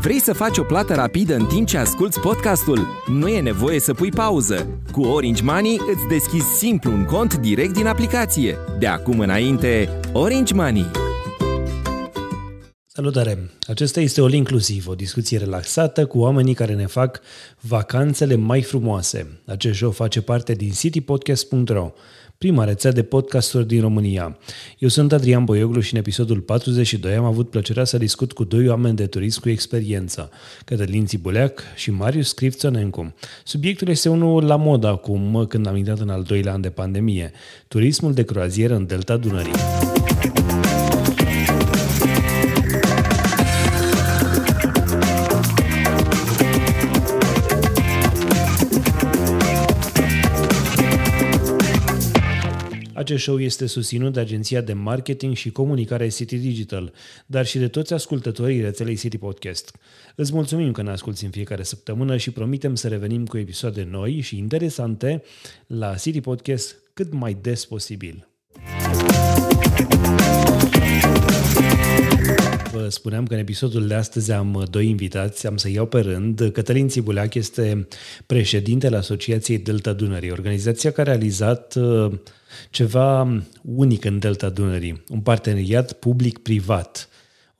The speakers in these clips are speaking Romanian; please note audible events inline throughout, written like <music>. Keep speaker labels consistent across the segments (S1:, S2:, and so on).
S1: Vrei să faci o plată rapidă în timp ce asculti podcastul? Nu e nevoie să pui pauză. Cu Orange Money îți deschizi simplu un cont direct din aplicație. De acum înainte, Orange Money.
S2: Salutare! Acesta este All Inclusiv, o discuție relaxată cu oamenii care ne fac vacanțele mai frumoase. Acest show face parte din citypodcast.ro prima rețea de podcasturi din România. Eu sunt Adrian Boioglu și în episodul 42 am avut plăcerea să discut cu doi oameni de turism cu experiență, Cătălin Țibuleac și Marius Scripțonencu. Subiectul este unul la mod acum, când am intrat în al doilea an de pandemie, turismul de croazieră în Delta Dunării. Acest show este susținut de agenția de marketing și comunicare City Digital, dar și de toți ascultătorii rețelei City Podcast. Îți mulțumim că ne asculti în fiecare săptămână și promitem să revenim cu episoade noi și interesante la City Podcast cât mai des posibil. Vă spuneam că în episodul de astăzi am doi invitați, am să iau pe rând. Cătălin Țibuleac este președintele Asociației Delta Dunării, organizația care a realizat uh, ceva unic în Delta Dunării, un parteneriat public-privat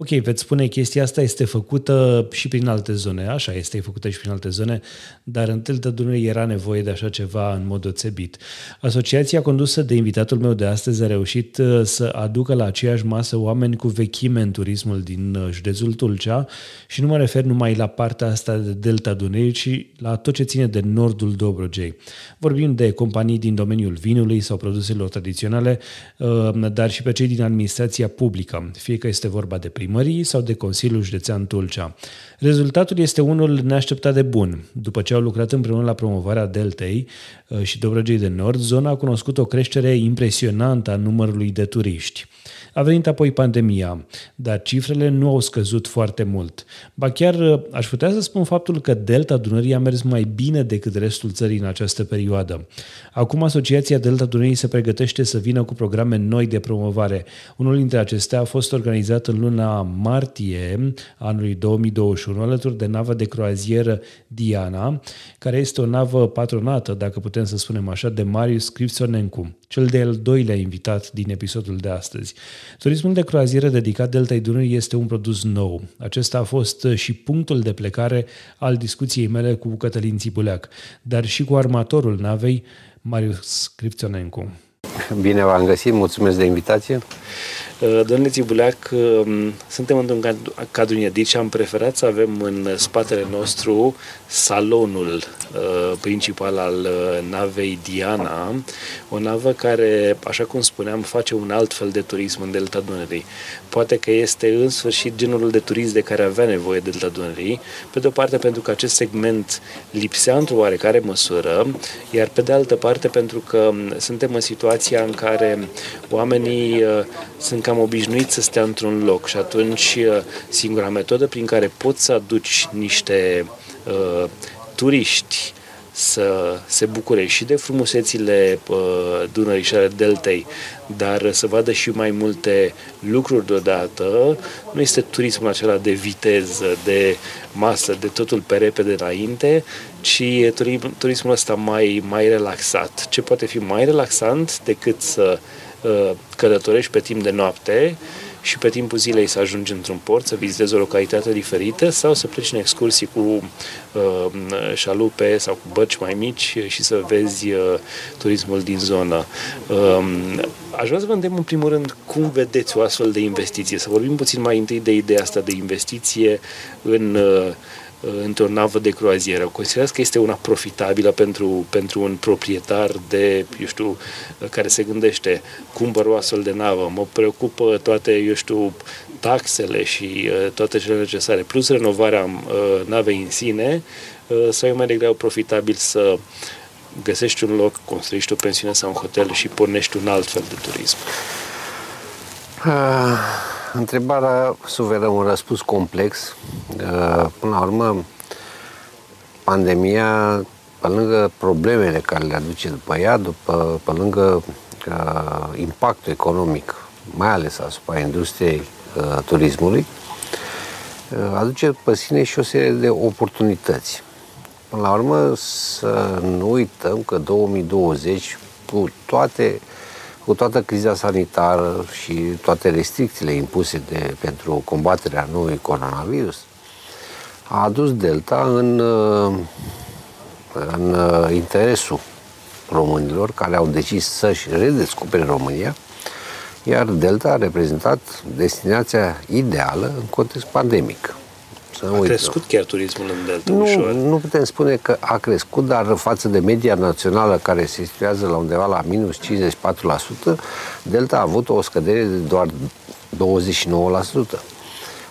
S2: Ok, veți spune chestia asta este făcută și prin alte zone, așa este făcută și prin alte zone, dar în Delta Dunării era nevoie de așa ceva în mod deosebit. Asociația condusă de invitatul meu de astăzi a reușit uh, să aducă la aceeași masă oameni cu vechime în turismul din uh, județul Tulcea și nu mă refer numai la partea asta de Delta Dunării, ci la tot ce ține de nordul Dobrogei. Vorbim de companii din domeniul vinului sau produselor tradiționale, uh, dar și pe cei din administrația publică, fie că este vorba de prim primării sau de Consiliul Județean Tulcea. Rezultatul este unul neașteptat de bun. După ce au lucrat împreună la promovarea Deltei uh, și Dobrogei de Nord, zona a cunoscut o creștere impresionantă a numărului de turiști. A venit apoi pandemia, dar cifrele nu au scăzut foarte mult. Ba chiar uh, aș putea să spun faptul că Delta Dunării a mers mai bine decât restul țării în această perioadă. Acum Asociația Delta Dunării se pregătește să vină cu programe noi de promovare. Unul dintre acestea a fost organizat în luna martie anului 2021 alături de nava de croazieră Diana, care este o navă patronată, dacă putem să spunem așa, de Marius Scripțonencu, cel de-al doilea invitat din episodul de astăzi. Turismul de croazieră dedicat Deltei Dunării este un produs nou. Acesta a fost și punctul de plecare al discuției mele cu Cătălin Țipuleac, dar și cu armatorul navei, Marius Scripționencu.
S3: Bine v-am găsit, mulțumesc de invitație.
S2: Uh, domnule Țibuleac, um, suntem într-un cadru inedit și am preferat să avem în spatele nostru salonul uh, principal al uh, navei Diana, o navă care, așa cum spuneam, face un alt fel de turism în Delta Dunării. Poate că este în sfârșit genul de turism de care avea nevoie Delta Dunării, pe de o parte pentru că acest segment lipsea într-o oarecare măsură, iar pe de altă parte pentru că um, suntem în situația în care oamenii sunt cam obișnuit să stea într-un loc și atunci uh, singura metodă prin care poți să aduci niște uh, turiști să se bucure și de frumusețile uh, Dunării și ale Deltei, dar să vadă și mai multe lucruri deodată. Nu este turismul acela de viteză, de masă, de totul pe repede înainte, ci e turismul ăsta mai, mai relaxat. Ce poate fi mai relaxant decât să Uh, călătorești pe timp de noapte și pe timpul zilei să ajungi într-un port, să vizitezi o localitate diferită sau să pleci în excursii cu uh, șalupe sau cu bărci mai mici și să vezi uh, turismul din zonă. Uh, aș vrea să vă îndemn în primul rând cum vedeți o astfel de investiție. Să vorbim puțin mai întâi de ideea asta de investiție în uh, Uh, într-o navă de croazieră. Considerați că este una profitabilă pentru, pentru un proprietar de, eu știu, care se gândește, cumpăr o astfel de navă, mă preocupă toate, eu știu, taxele și uh, toate cele necesare, plus renovarea uh, navei în sine, uh, sau e mai degrabă profitabil să găsești un loc, construiești o pensiune sau un hotel și pornești un alt fel de turism?
S3: Uh Întrebarea suferă un răspuns complex. Uh, până la urmă, pandemia, pe lângă problemele care le aduce după ea, după, pe lângă uh, impactul economic, mai ales asupra industriei uh, turismului, aduce pe sine și o serie de oportunități. Până la urmă, să nu uităm că 2020, cu toate cu toată criza sanitară și toate restricțiile impuse de, pentru combaterea noului coronavirus, a adus Delta în, în interesul românilor care au decis să-și redescopere România, iar Delta a reprezentat destinația ideală în context pandemic.
S2: Să a crescut chiar turismul în Delta
S3: nu,
S2: ușor.
S3: Nu putem spune că a crescut, dar față de media națională care se situează la undeva la minus 54%, Delta a avut o scădere de doar 29%.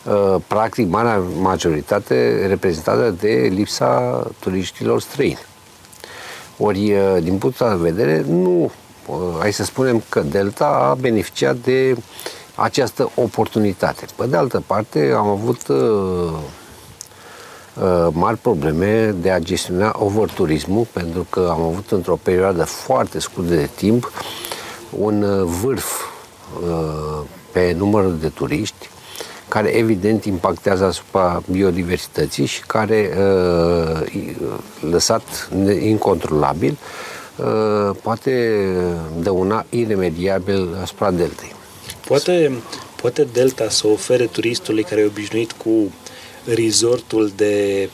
S3: Uh, practic, marea majoritate reprezentată de lipsa turiștilor străini. Ori, uh, din punctul de vedere, nu, uh, hai să spunem că Delta a beneficiat de această oportunitate. Pe de altă parte, am avut uh, uh, mari probleme de a gestiona overturismul, pentru că am avut într-o perioadă foarte scurtă de timp un uh, vârf uh, pe numărul de turiști, care evident impactează asupra biodiversității și care, uh, lăsat incontrolabil, uh, poate dăuna iremediabil asupra deltei.
S2: Poate, poate Delta să ofere turistului care e obișnuit cu resortul de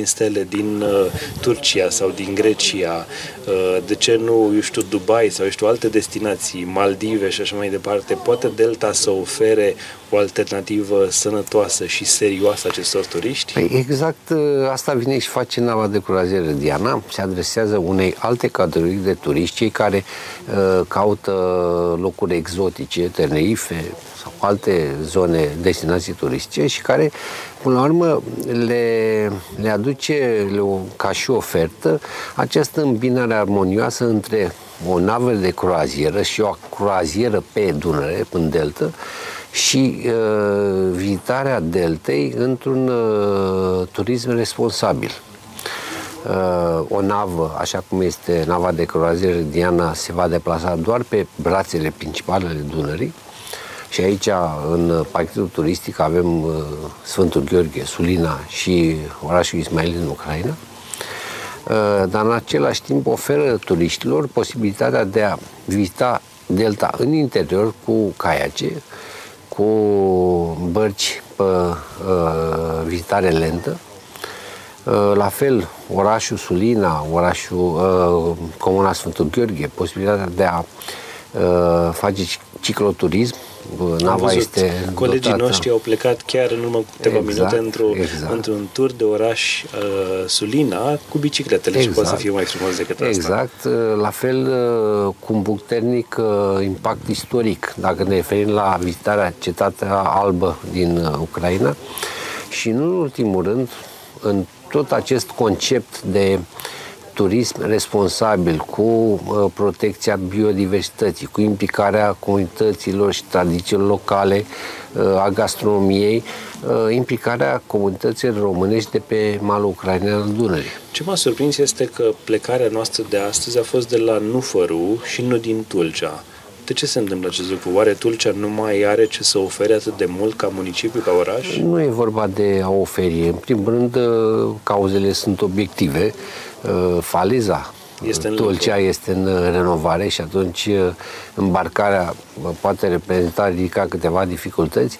S2: 4-5 stele din uh, Turcia sau din Grecia, uh, de ce nu, eu știu, Dubai sau, eu știu, alte destinații, Maldive și așa mai departe, poate Delta să ofere o alternativă sănătoasă și serioasă acestor turiști?
S3: Păi exact uh, asta vine și face nava de croazieră Diana, se adresează unei alte categorii de turiști, cei care uh, caută locuri exotice, Tenerife, sau alte zone, destinații turistice și care, până la urmă, le, le aduce le, ca și ofertă această îmbinare armonioasă între o navă de croazieră și o croazieră pe Dunăre, în delta, și uh, vizitarea deltei într-un uh, turism responsabil. Uh, o navă, așa cum este nava de croazieră Diana, se va deplasa doar pe brațele principale ale Dunării, și aici, în pachetul turistic, avem uh, Sfântul Gheorghe, Sulina și orașul Ismail din Ucraina. Uh, dar în același timp oferă turiștilor posibilitatea de a vizita delta în interior cu caiace, cu bărci pe uh, vizitare lentă. Uh, la fel, orașul Sulina, orașul uh, Comuna Sfântul Gheorghe, posibilitatea de a uh, face cicloturism nava este
S2: Colegii
S3: dotată.
S2: noștri au plecat chiar în urmă cu câteva exact, minute într-o, exact. într-un tur de oraș uh, Sulina cu bicicletele exact. și poate să fie mai frumos decât
S3: exact. asta. Exact. La fel uh, cu un puternic uh, impact istoric, dacă ne referim la vizitarea cetatea albă din uh, Ucraina și nu în ultimul rând, în tot acest concept de turism responsabil, cu uh, protecția biodiversității, cu implicarea comunităților și tradițiilor locale, uh, a gastronomiei, uh, implicarea comunității românești de pe malul ucrainean al Dunării.
S2: Ce m-a surprins este că plecarea noastră de astăzi a fost de la Nufăru și nu din Tulcea. De ce se întâmplă acest lucru? Oare Tulcea nu mai are ce să ofere atât de mult ca municipiu, ca oraș?
S3: Nu e vorba de a oferi. În primul rând, cauzele sunt obiective. Uh, faliza este în Tulcea lucru. este în uh, renovare și atunci uh, îmbarcarea poate reprezenta, ridica câteva dificultăți.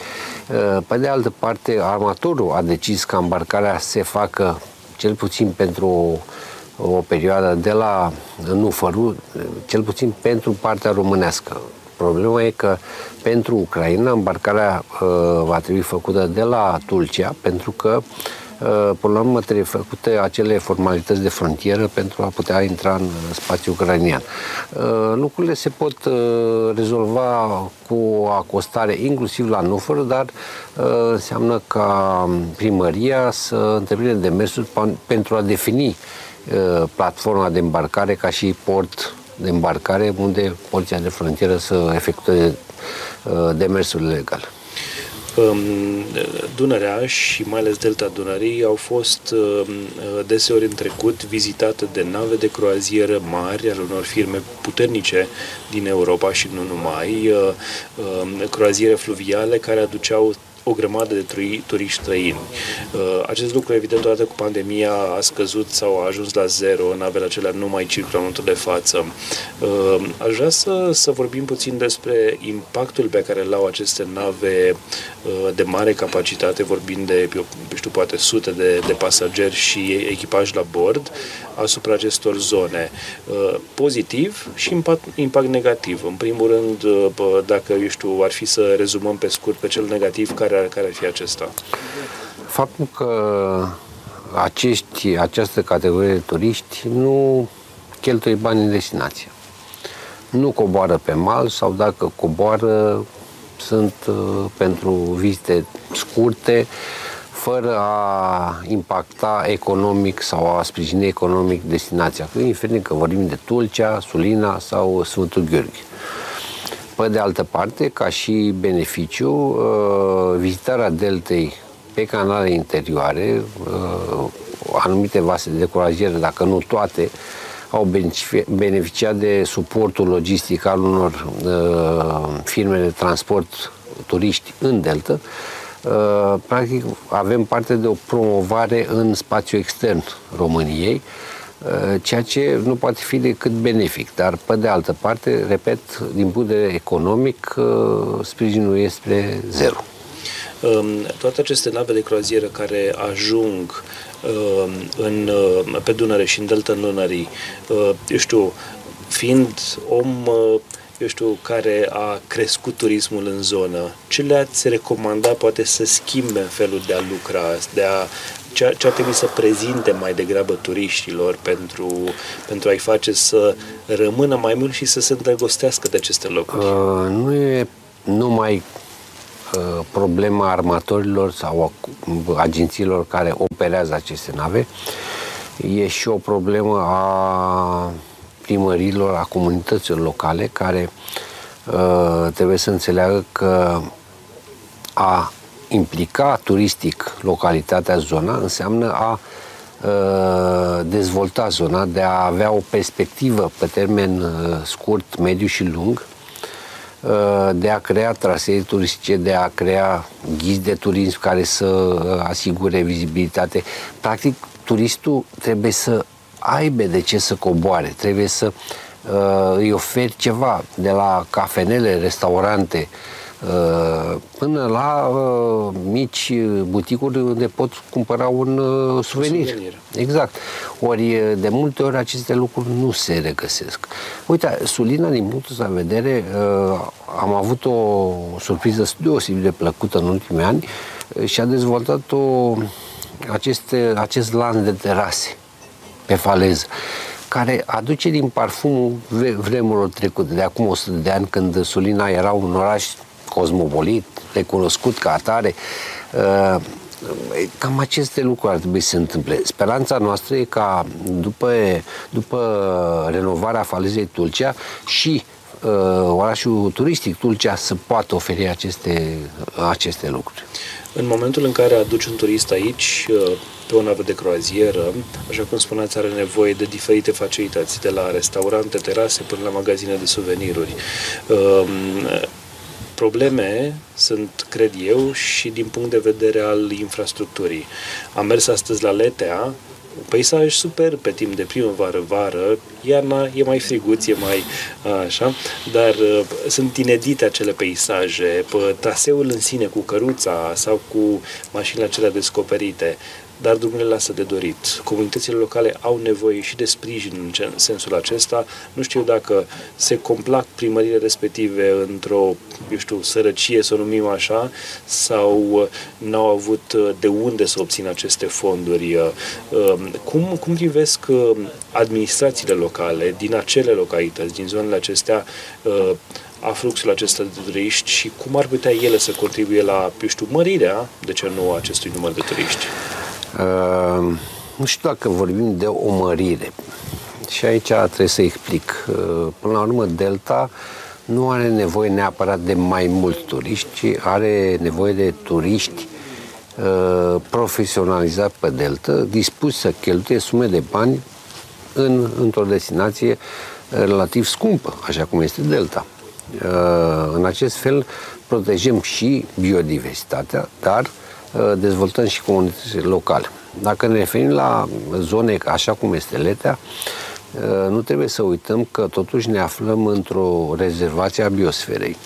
S3: Pe de altă parte, armatorul a decis ca îmbarcarea se facă cel puțin pentru o, o perioadă de la Nufăru, cel puțin pentru partea românească. Problema e că pentru Ucraina îmbarcarea uh, va trebui făcută de la Tulcea, pentru că uh, Uh, până la urmă trebuie făcute acele formalități de frontieră pentru a putea intra în spațiul ucranian. Uh, lucrurile se pot uh, rezolva cu o acostare inclusiv la Nufăr, dar înseamnă ca primăria să întreprinde demersuri pentru a defini platforma de îmbarcare ca și port de îmbarcare unde poliția de frontieră să efectueze demersurile legale.
S2: Dunărea și mai ales delta Dunării au fost um, deseori în trecut vizitate de nave de croazieră mari ale unor firme puternice din Europa și nu numai, uh, um, croaziere fluviale care aduceau o grămadă de turiști străini. Acest lucru, evident, odată cu pandemia a scăzut sau a ajuns la zero, navele acelea nu mai circulă în momentul de față. Aș vrea să, să vorbim puțin despre impactul pe care îl au aceste nave de mare capacitate, vorbind de, eu știu, poate sute de, de pasageri și echipaj la bord, asupra acestor zone. Pozitiv și impact, impact negativ. În primul rând, dacă, eu știu, ar fi să rezumăm pe scurt pe cel negativ, care ar, care ar fi acesta?
S3: Faptul că acești, această categorie de turiști nu cheltuie bani în destinație. Nu coboară pe mal sau dacă coboară sunt uh, pentru vizite scurte, fără a impacta economic sau a sprijini economic destinația. Indiferent că vorbim de Tulcea, Sulina sau Sfântul Gheorghe. Pe de altă parte, ca și beneficiu, uh, vizitarea deltei pe canale interioare, uh, anumite vase de curajere, dacă nu toate, au beneficiat de suportul logistic al unor uh, firme de transport turiști în delta. Practic, avem parte de o promovare în spațiu extern României, Uh, ceea ce nu poate fi decât benefic. Dar, pe de altă parte, repet, din punct de vedere economic, uh, sprijinul este zero.
S2: Um, toate aceste nave de croazieră care ajung um, în, uh, pe Dunăre și în Delta Dunării, eu știu, fiind om eu știu, care a crescut turismul în zonă, ce le-ați recomanda poate să schimbe în felul de a lucra, de a ce, ce ar trebui să prezinte mai degrabă turiștilor pentru, pentru a-i face să rămână mai mult și să se îndrăgostească de aceste locuri? Uh,
S3: nu e numai uh, problema armatorilor sau agențiilor care operează aceste nave, e și o problemă a primărilor, a comunităților locale care uh, trebuie să înțeleagă că a implica turistic localitatea, zona, înseamnă a uh, dezvolta zona, de a avea o perspectivă pe termen uh, scurt, mediu și lung, uh, de a crea trasee turistice, de a crea ghizi de turism care să asigure vizibilitate. Practic, turistul trebuie să aibă de ce să coboare, trebuie să îi oferi ceva de la cafenele, restaurante, Uh, până la uh, mici buticuri unde pot cumpăra un uh, suvenir. suvenir. Exact. Ori de multe ori aceste lucruri nu se regăsesc. Uite, Sulina, din punctul de vedere, am avut o surpriză deosebit de plăcută în ultimii ani și a dezvoltat o, aceste, acest lanț de terase pe faleză care aduce din parfumul vremurilor trecute, de acum 100 de ani, când Sulina era un oraș cosmopolit, recunoscut ca atare. Uh, cam aceste lucruri ar trebui să se întâmple. Speranța noastră e ca după, după renovarea falezei Tulcea și uh, orașul turistic Tulcea să poată oferi aceste, aceste lucruri.
S2: În momentul în care aduci un turist aici, uh, pe o navă de croazieră, așa cum spuneați, are nevoie de diferite facilități, de la restaurante, terase, până la magazine de suveniruri. Uh, probleme sunt, cred eu, și din punct de vedere al infrastructurii. Am mers astăzi la Letea, un peisaj super pe timp de primăvară-vară, iarna e mai friguț, e mai așa, dar uh, sunt inedite acele peisaje, pe traseul în sine cu căruța sau cu mașinile acelea descoperite dar drumurile lasă de dorit. Comunitățile locale au nevoie și de sprijin în sensul acesta. Nu știu dacă se complac primările respective într-o, eu știu, sărăcie, să o numim așa, sau uh, n-au avut uh, de unde să obțină aceste fonduri. Uh, um, cum, cum privesc administrațiile locale din acele localități, din zonele acestea, a fluxul acesta de turiști și cum ar putea ele să contribuie la, eu știu, mărirea, de ce nu, acestui număr de turiști?
S3: Uh, nu știu dacă vorbim de o mărire. Și aici trebuie să explic. Uh, până la urmă, Delta nu are nevoie neapărat de mai mulți turiști, ci are nevoie de turiști uh, profesionalizați pe Delta, dispuși să cheltuie sume de bani în, într-o destinație relativ scumpă, așa cum este Delta. Uh, în acest fel, protejăm și biodiversitatea, dar uh, dezvoltăm și comunitățile locale. Dacă ne referim la zone așa cum este Letea, uh, nu trebuie să uităm că totuși ne aflăm într-o rezervație a biosferei,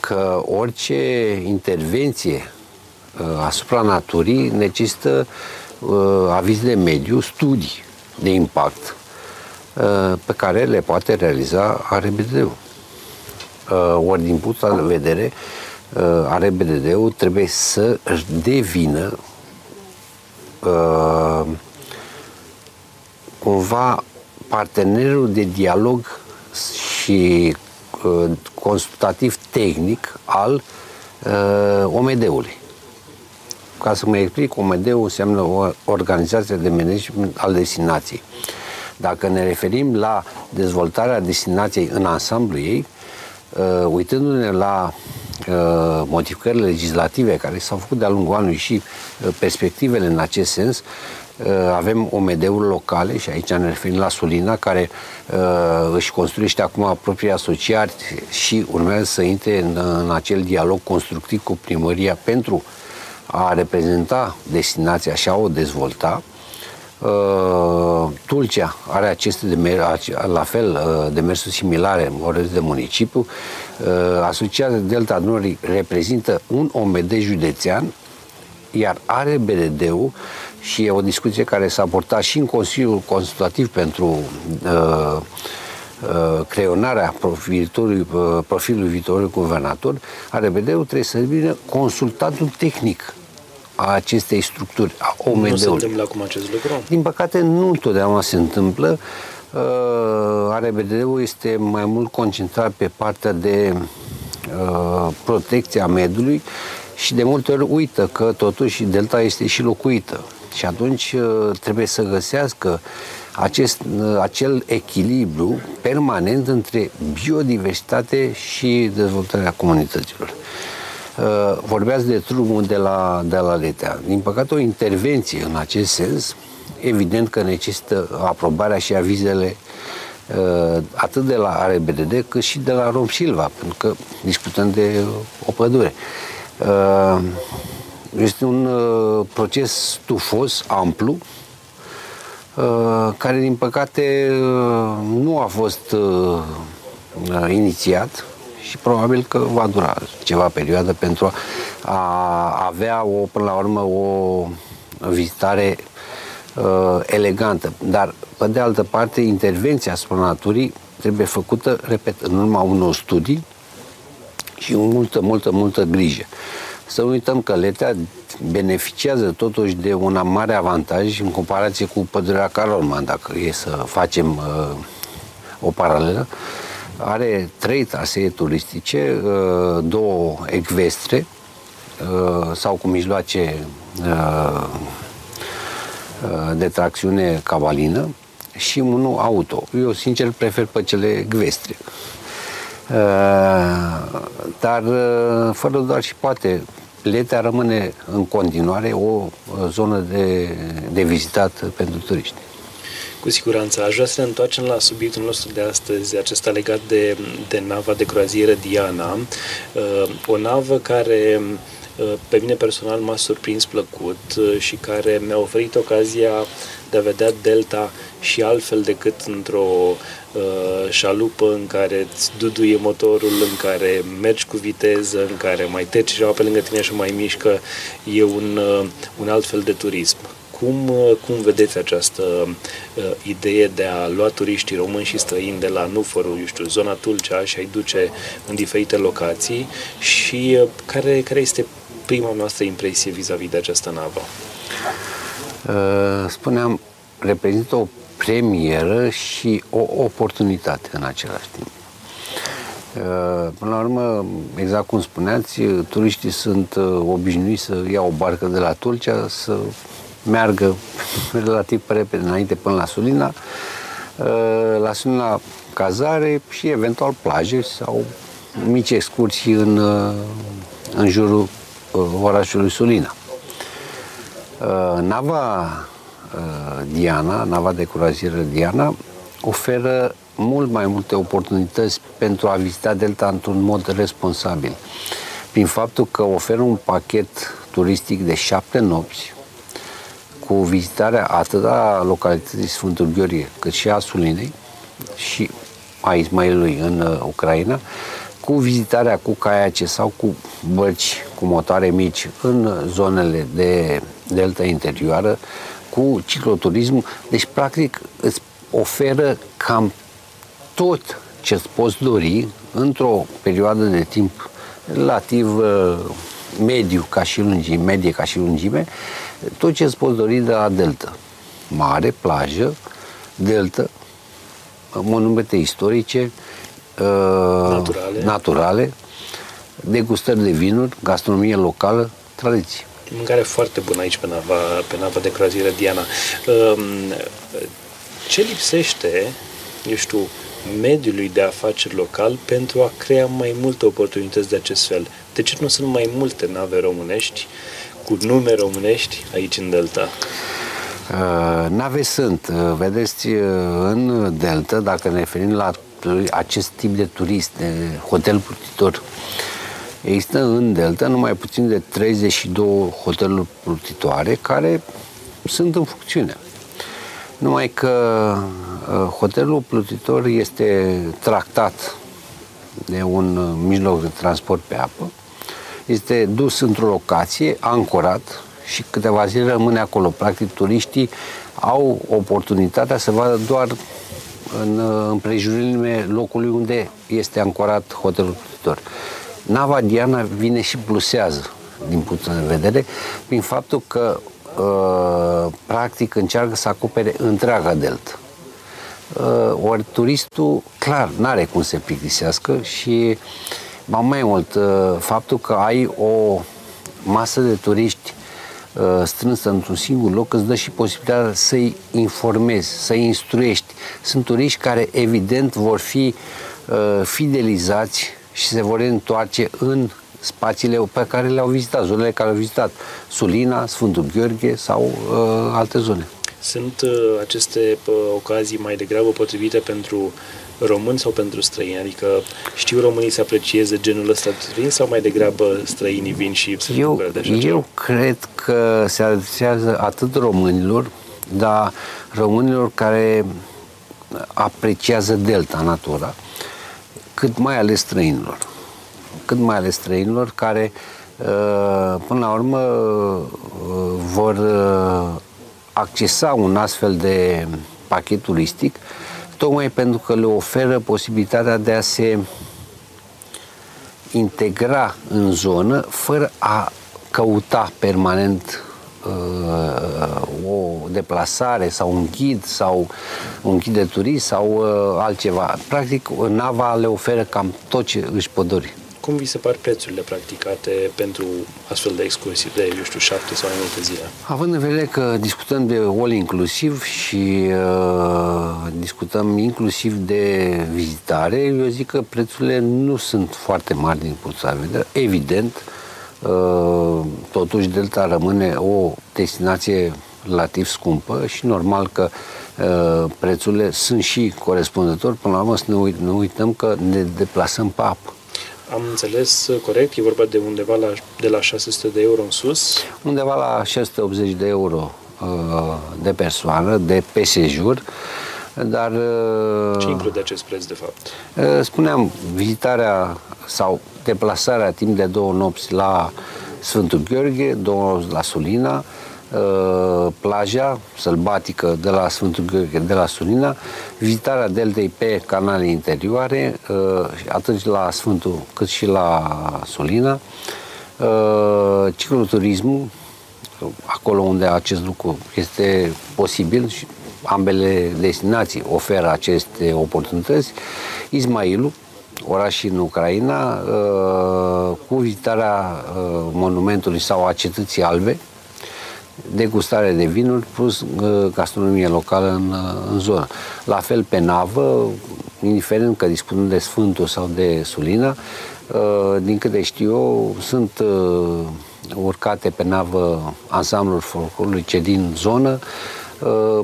S3: că orice intervenție uh, asupra naturii necesită aviz de mediu, studii de impact pe care le poate realiza RBD-ul. Ori din punctul de vedere, RBD-ul trebuie să devină uh, cumva partenerul de dialog și uh, consultativ tehnic al uh, OMD-ului. Ca să mă explic, OMD-ul înseamnă o organizație de management al destinației. Dacă ne referim la dezvoltarea destinației în ansamblu ei, uh, uitându-ne la Uh, modificările legislative care s-au făcut de-a lungul anului și uh, perspectivele în acest sens, uh, avem OMD-uri locale și aici ne referim la Sulina, care își construiește acum propria asociație și urmează să intre în, în acel dialog constructiv cu primăria pentru a reprezenta destinația și a o dezvolta. Uh, Tulcea are aceste demersuri, la fel, uh, demersuri similare, orez de municipiu. Uh, Asociația Delta Dunării reprezintă un OMD județean, iar are BDD-ul și e o discuție care s-a portat și în Consiliul Consultativ pentru uh, uh, creionarea profilului, uh, profilului viitorului guvernator, RBD-ul trebuie să devină consultatul tehnic a acestei structuri, a OMD-ului. Nu
S2: se întâmplă acum acest lucru?
S3: Din păcate, nu întotdeauna se întâmplă. Uh, RBD-ul este mai mult concentrat pe partea de uh, protecție a mediului și de multe ori uită că totuși delta este și locuită. Și atunci uh, trebuie să găsească acest, uh, acel echilibru permanent între biodiversitate și dezvoltarea comunităților. Uh, vorbeați de drumul de la, de la Letea. Din păcate, o intervenție în acest sens, evident că necesită aprobarea și avizele uh, atât de la RBDD cât și de la Rom Silva, pentru că discutăm de o pădure. Uh, este un proces stufos, amplu, care, din păcate, nu a fost inițiat și probabil că va dura ceva perioadă pentru a avea o, până la urmă o vizitare uh, elegantă. Dar, pe de altă parte, intervenția asupra naturii trebuie făcută, repet, în urma unor studii și cu multă, multă, multă grijă. Să nu uităm că Letea beneficiază totuși de un mare avantaj în comparație cu pădurea Carolman, dacă e să facem uh, o paralelă. Uh, are trei trasee turistice, uh, două ecvestre uh, sau cu mijloace uh, de tracțiune cavalină și unul auto. Eu, sincer, prefer pe cele ecvestre. Dar, fără doar și poate, Letea rămâne în continuare o zonă de, de vizitat pentru turiști.
S2: Cu siguranță. Aș vrea să ne întoarcem la subiectul nostru de astăzi, acesta legat de, de nava de croazieră Diana. Uh, o navă care uh, pe mine personal m-a surprins plăcut uh, și care mi-a oferit ocazia de a vedea delta și altfel decât într-o uh, șalupă în care îți duduie motorul, în care mergi cu viteză, în care mai treci ceva pe lângă tine și mai mișcă, e un, uh, un alt fel de turism. Cum, uh, cum vedeți această uh, idee de a lua turiștii români și străini de la Nufărul, eu știu, zona Tulcea și a-i duce în diferite locații și uh, care, care este prima noastră impresie vis-a-vis de această navă?
S3: Uh, spuneam, reprezintă o premieră și o oportunitate în același timp. Uh, până la urmă, exact cum spuneați, turiștii sunt obișnuiți să iau o barcă de la Tulcea, să meargă relativ repede înainte până la Sulina, uh, la Sulina cazare și eventual plaje sau mici excursii în, uh, în jurul uh, orașului Sulina. Nava Diana, nava de croazieră Diana, oferă mult mai multe oportunități pentru a vizita Delta într-un mod responsabil. Prin faptul că oferă un pachet turistic de șapte nopți, cu vizitarea atât a localității Sfântul Gheorghe, cât și a Sulinei și a Ismailului în uh, Ucraina, cu vizitarea cu caiace sau cu bărci cu motoare mici în zonele de delta interioară, cu cicloturism. Deci, practic, îți oferă cam tot ce îți poți dori într-o perioadă de timp relativ uh, mediu ca și lungime, medie ca și lungime, tot ce îți poți dori de la delta. Mare, plajă, delta, monumente istorice,
S2: uh, naturale.
S3: naturale, degustări de vinuri, gastronomie locală, tradiții.
S2: Mâncare foarte bună aici pe nava, pe nava de croazieră Diana. Um, ce lipsește, eu știu, mediului de afaceri local pentru a crea mai multe oportunități de acest fel? De ce nu sunt mai multe nave românești cu nume românești aici în Delta?
S3: Uh, nave sunt. Uh, vedeți, uh, în Delta, dacă ne referim la acest tip de turist, de hotel plutitor, există în Delta numai puțin de 32 hoteluri plutitoare care sunt în funcțiune. Numai că hotelul plutitor este tractat de un mijloc de transport pe apă, este dus într-o locație, ancorat, și câteva zile rămâne acolo. Practic, turiștii au oportunitatea să vadă doar în împrejurimile locului unde este ancorat hotelul plutitor. Nava Diana vine și plusează din punctul de vedere prin faptul că uh, practic încearcă să acopere întreaga delta. Uh, ori turistul, clar, n-are cum să se plictisească și mai mult, uh, faptul că ai o masă de turiști Uh, strânsă într-un singur loc îți dă și posibilitatea să-i informezi, să-i instruiești. Sunt turiști care evident vor fi uh, fidelizați și se vor întoarce în spațiile pe care le-au vizitat, zonele care le-au vizitat, Sulina, Sfântul Gheorghe sau uh, alte zone.
S2: Sunt uh, aceste uh, ocazii mai degrabă potrivite pentru români sau pentru străini? Adică știu românii să aprecieze genul ăsta de turism sau mai degrabă străinii vin și se
S3: eu,
S2: de așa
S3: Eu cred că se adresează atât românilor, dar românilor care apreciază delta natura, cât mai ales străinilor. Cât mai ales străinilor care uh, până la urmă uh, vor uh, accesa un astfel de pachet turistic tocmai pentru că le oferă posibilitatea de a se integra în zonă fără a căuta permanent uh, o deplasare sau un ghid sau un ghid de turist sau uh, altceva. Practic, nava le oferă cam tot ce își pot dori
S2: cum vi se par prețurile practicate pentru astfel de excursii de, eu știu, șapte sau mai multe zile?
S3: Având în vedere că discutăm de all inclusiv și uh, discutăm inclusiv de vizitare, eu zic că prețurile nu sunt foarte mari din punctul de vedere. Evident, uh, totuși Delta rămâne o destinație relativ scumpă și normal că uh, prețurile sunt și corespunzători. Până la urmă să ne, uit- ne uităm că ne deplasăm pe apă.
S2: Am înțeles corect? E vorba de undeva la, de la 600 de euro în sus?
S3: Undeva la 680 de euro uh, de persoană, de pe sejur. Dar...
S2: Uh, Ce include acest preț, de fapt?
S3: Uh, spuneam, vizitarea sau deplasarea timp de două nopți la Sfântul Gheorghe, două nopți la Sulina, Uh, plaja sălbatică de la Sfântul Gheorghe, de la Sulina, vizitarea deltei pe canale interioare, uh, atât la Sfântul cât și la Sulina, uh, cicloturismul, acolo unde acest lucru este posibil și ambele destinații oferă aceste oportunități, Ismailul, oraș în Ucraina, cu vizitarea monumentului sau a cetății albe, degustare de vinuri plus uh, gastronomie locală în, uh, în zonă. La fel pe navă, indiferent că dispunând de Sfântul sau de Sulina, uh, din câte știu eu, sunt urcate pe navă ansambluri folclorice din zonă, Uh,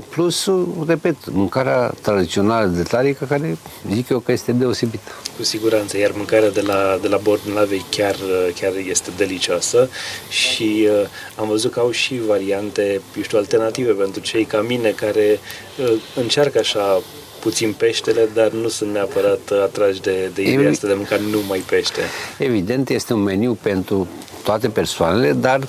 S3: plus, repet, mâncarea tradițională de tarică, care zic eu că este deosebită.
S2: Cu siguranță, iar mâncarea de la, de la bordul navei chiar, chiar este delicioasă și uh, am văzut că au și variante, eu știu, alternative pentru cei ca mine care uh, încearcă așa puțin peștele, dar nu sunt neapărat atrași de, de ideea asta de mânca numai pește.
S3: Evident, este un meniu pentru toate persoanele, dar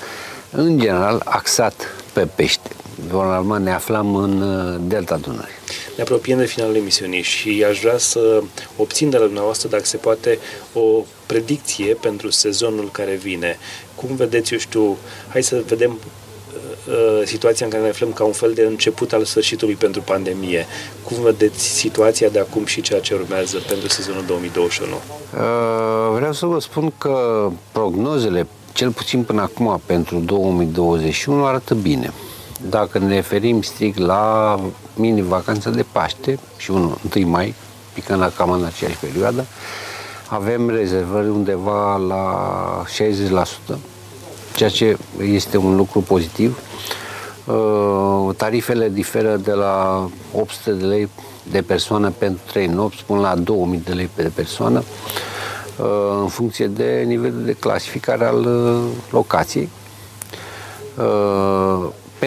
S3: în general axat pe pește. Normal ne aflam în uh, Delta Dunării.
S2: Ne apropiem de finalul emisiunii și aș vrea să obțin de la dumneavoastră, dacă se poate, o predicție pentru sezonul care vine. Cum vedeți, eu știu, hai să vedem uh, uh, situația în care ne aflăm ca un fel de început al sfârșitului pentru pandemie. Cum vedeți situația de acum și ceea ce urmează pentru sezonul 2021?
S3: Vreau să vă spun că prognozele, cel puțin până acum, pentru 2021 arată bine. Dacă ne referim strict la mini-vacanța de Paște și 1, 1 mai, picând la cam în aceeași perioadă, avem rezervări undeva la 60%, ceea ce este un lucru pozitiv. Uh, tarifele diferă de la 800 de lei de persoană pentru 3 nopți până la 2000 de lei pe persoană uh, în funcție de nivelul de clasificare al uh, locației.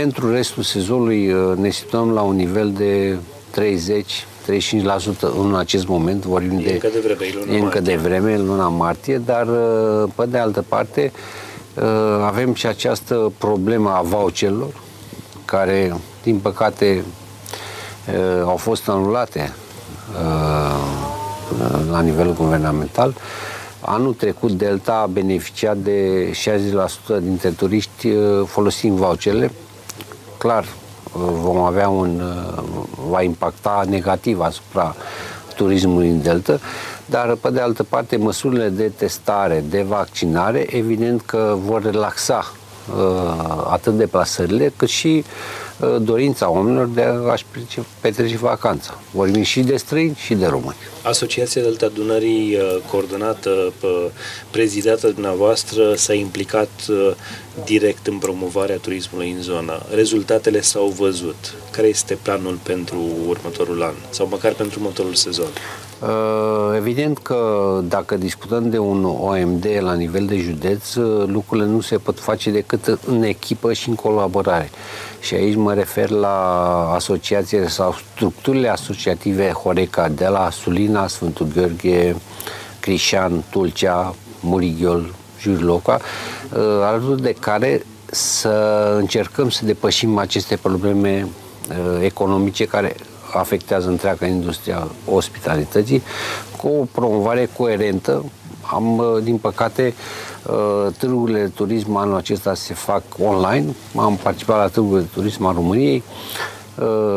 S3: Pentru restul sezonului uh, ne situăm la un nivel de 30 35% în acest moment, vorbim
S2: e de, încă de vreme,
S3: luna e încă de vreme, în luna martie, dar uh, pe de altă parte uh, avem și această problemă a voucherilor, care, din păcate, au fost anulate la nivelul guvernamental. Anul trecut Delta a beneficiat de 60% dintre turiști folosind voucherele, clar vom avea un, va impacta negativ asupra turismului în Delta, dar pe de altă parte măsurile de testare, de vaccinare, evident că vor relaxa uh, atât deplasările cât și uh, dorința oamenilor de a-și petrece vacanța. Vorbim și de străini și de români.
S2: Asociația Delta Dunării, uh, coordonată, prezidată dumneavoastră, s-a implicat uh, direct în promovarea turismului în zonă. Rezultatele s-au văzut. Care este planul pentru următorul an sau măcar pentru următorul sezon?
S3: Uh, evident că dacă discutăm de un OMD la nivel de județ, lucrurile nu se pot face decât în echipă și în colaborare. Și aici mă refer la asociațiile sau structurile asociative Horeca de la Sulina, Sfântul Gheorghe, Crișan, Tulcea, Murighiol, Jurloca, uh, alături de care să încercăm să depășim aceste probleme uh, economice care afectează întreaga industria ospitalității cu o promovare coerentă. Am, uh, din păcate, târgurile de turism anul acesta se fac online. Am participat la târgurile de turism al României.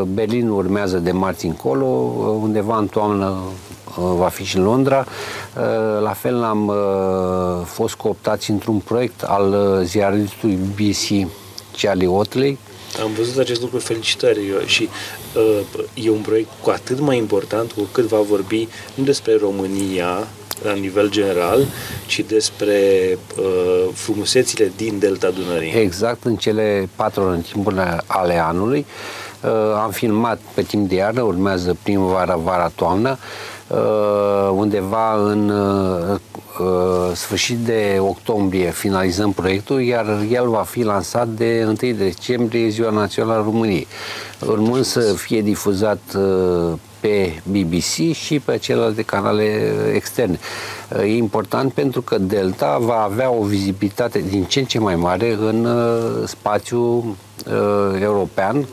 S3: Berlin urmează de marți încolo, undeva în toamnă Uh, va fi și în Londra. Uh, la fel am uh, fost cooptați într-un proiect al ziaristului BBC Charlie Otley,
S2: am văzut acest lucru, felicitări și uh, e un proiect cu atât mai important cu cât va vorbi nu despre România la nivel general, ci despre uh, frumusețile din Delta Dunării.
S3: Exact, în cele patru ori în timpurile ale anului. Uh, am filmat pe timp de iarnă, urmează primăvara, vara, toamnă. Uh, undeva în uh, uh, sfârșit de octombrie finalizăm proiectul, iar el va fi lansat de 1 decembrie, Ziua Națională a României, urmând să fie difuzat pe BBC și pe celelalte canale externe. E important pentru că Delta va avea o vizibilitate din ce în ce mai mare în spațiul european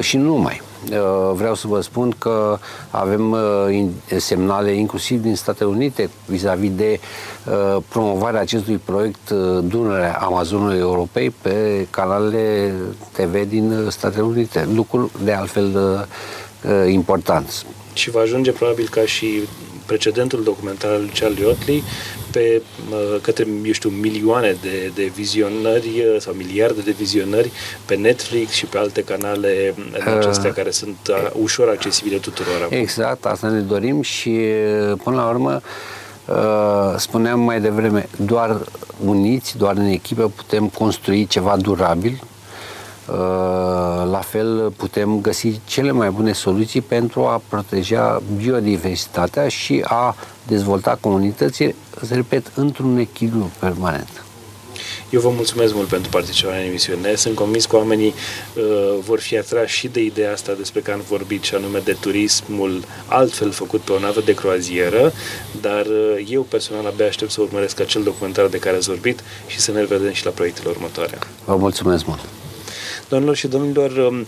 S3: și nu numai. Uh, vreau să vă spun că avem uh, semnale inclusiv din Statele Unite vis-a-vis de uh, promovarea acestui proiect Dunărea Amazonului Europei pe canalele TV din Statele Unite. Lucru de altfel important.
S2: Și va ajunge probabil ca și precedentul documentar al lui Charlie Otley pe, către, eu știu, milioane de, de vizionări sau miliarde de vizionări pe Netflix și pe alte canale acestea uh, care sunt ușor accesibile tuturor.
S3: Exact, asta ne dorim și până la urmă spuneam mai devreme, doar uniți, doar în echipă putem construi ceva durabil la fel putem găsi cele mai bune soluții pentru a proteja biodiversitatea și a dezvolta comunității, repet, într-un echilibru permanent.
S2: Eu vă mulțumesc mult pentru participarea în emisiune. Sunt convins că oamenii uh, vor fi atrași și de ideea asta despre care am vorbit, și anume de turismul altfel făcut pe o navă de croazieră, dar uh, eu personal abia aștept să urmăresc acel documentar de care ați vorbit și să ne vedem și la proiectele următoare.
S3: Vă mulțumesc mult!
S2: Doamnelor și domnilor, um,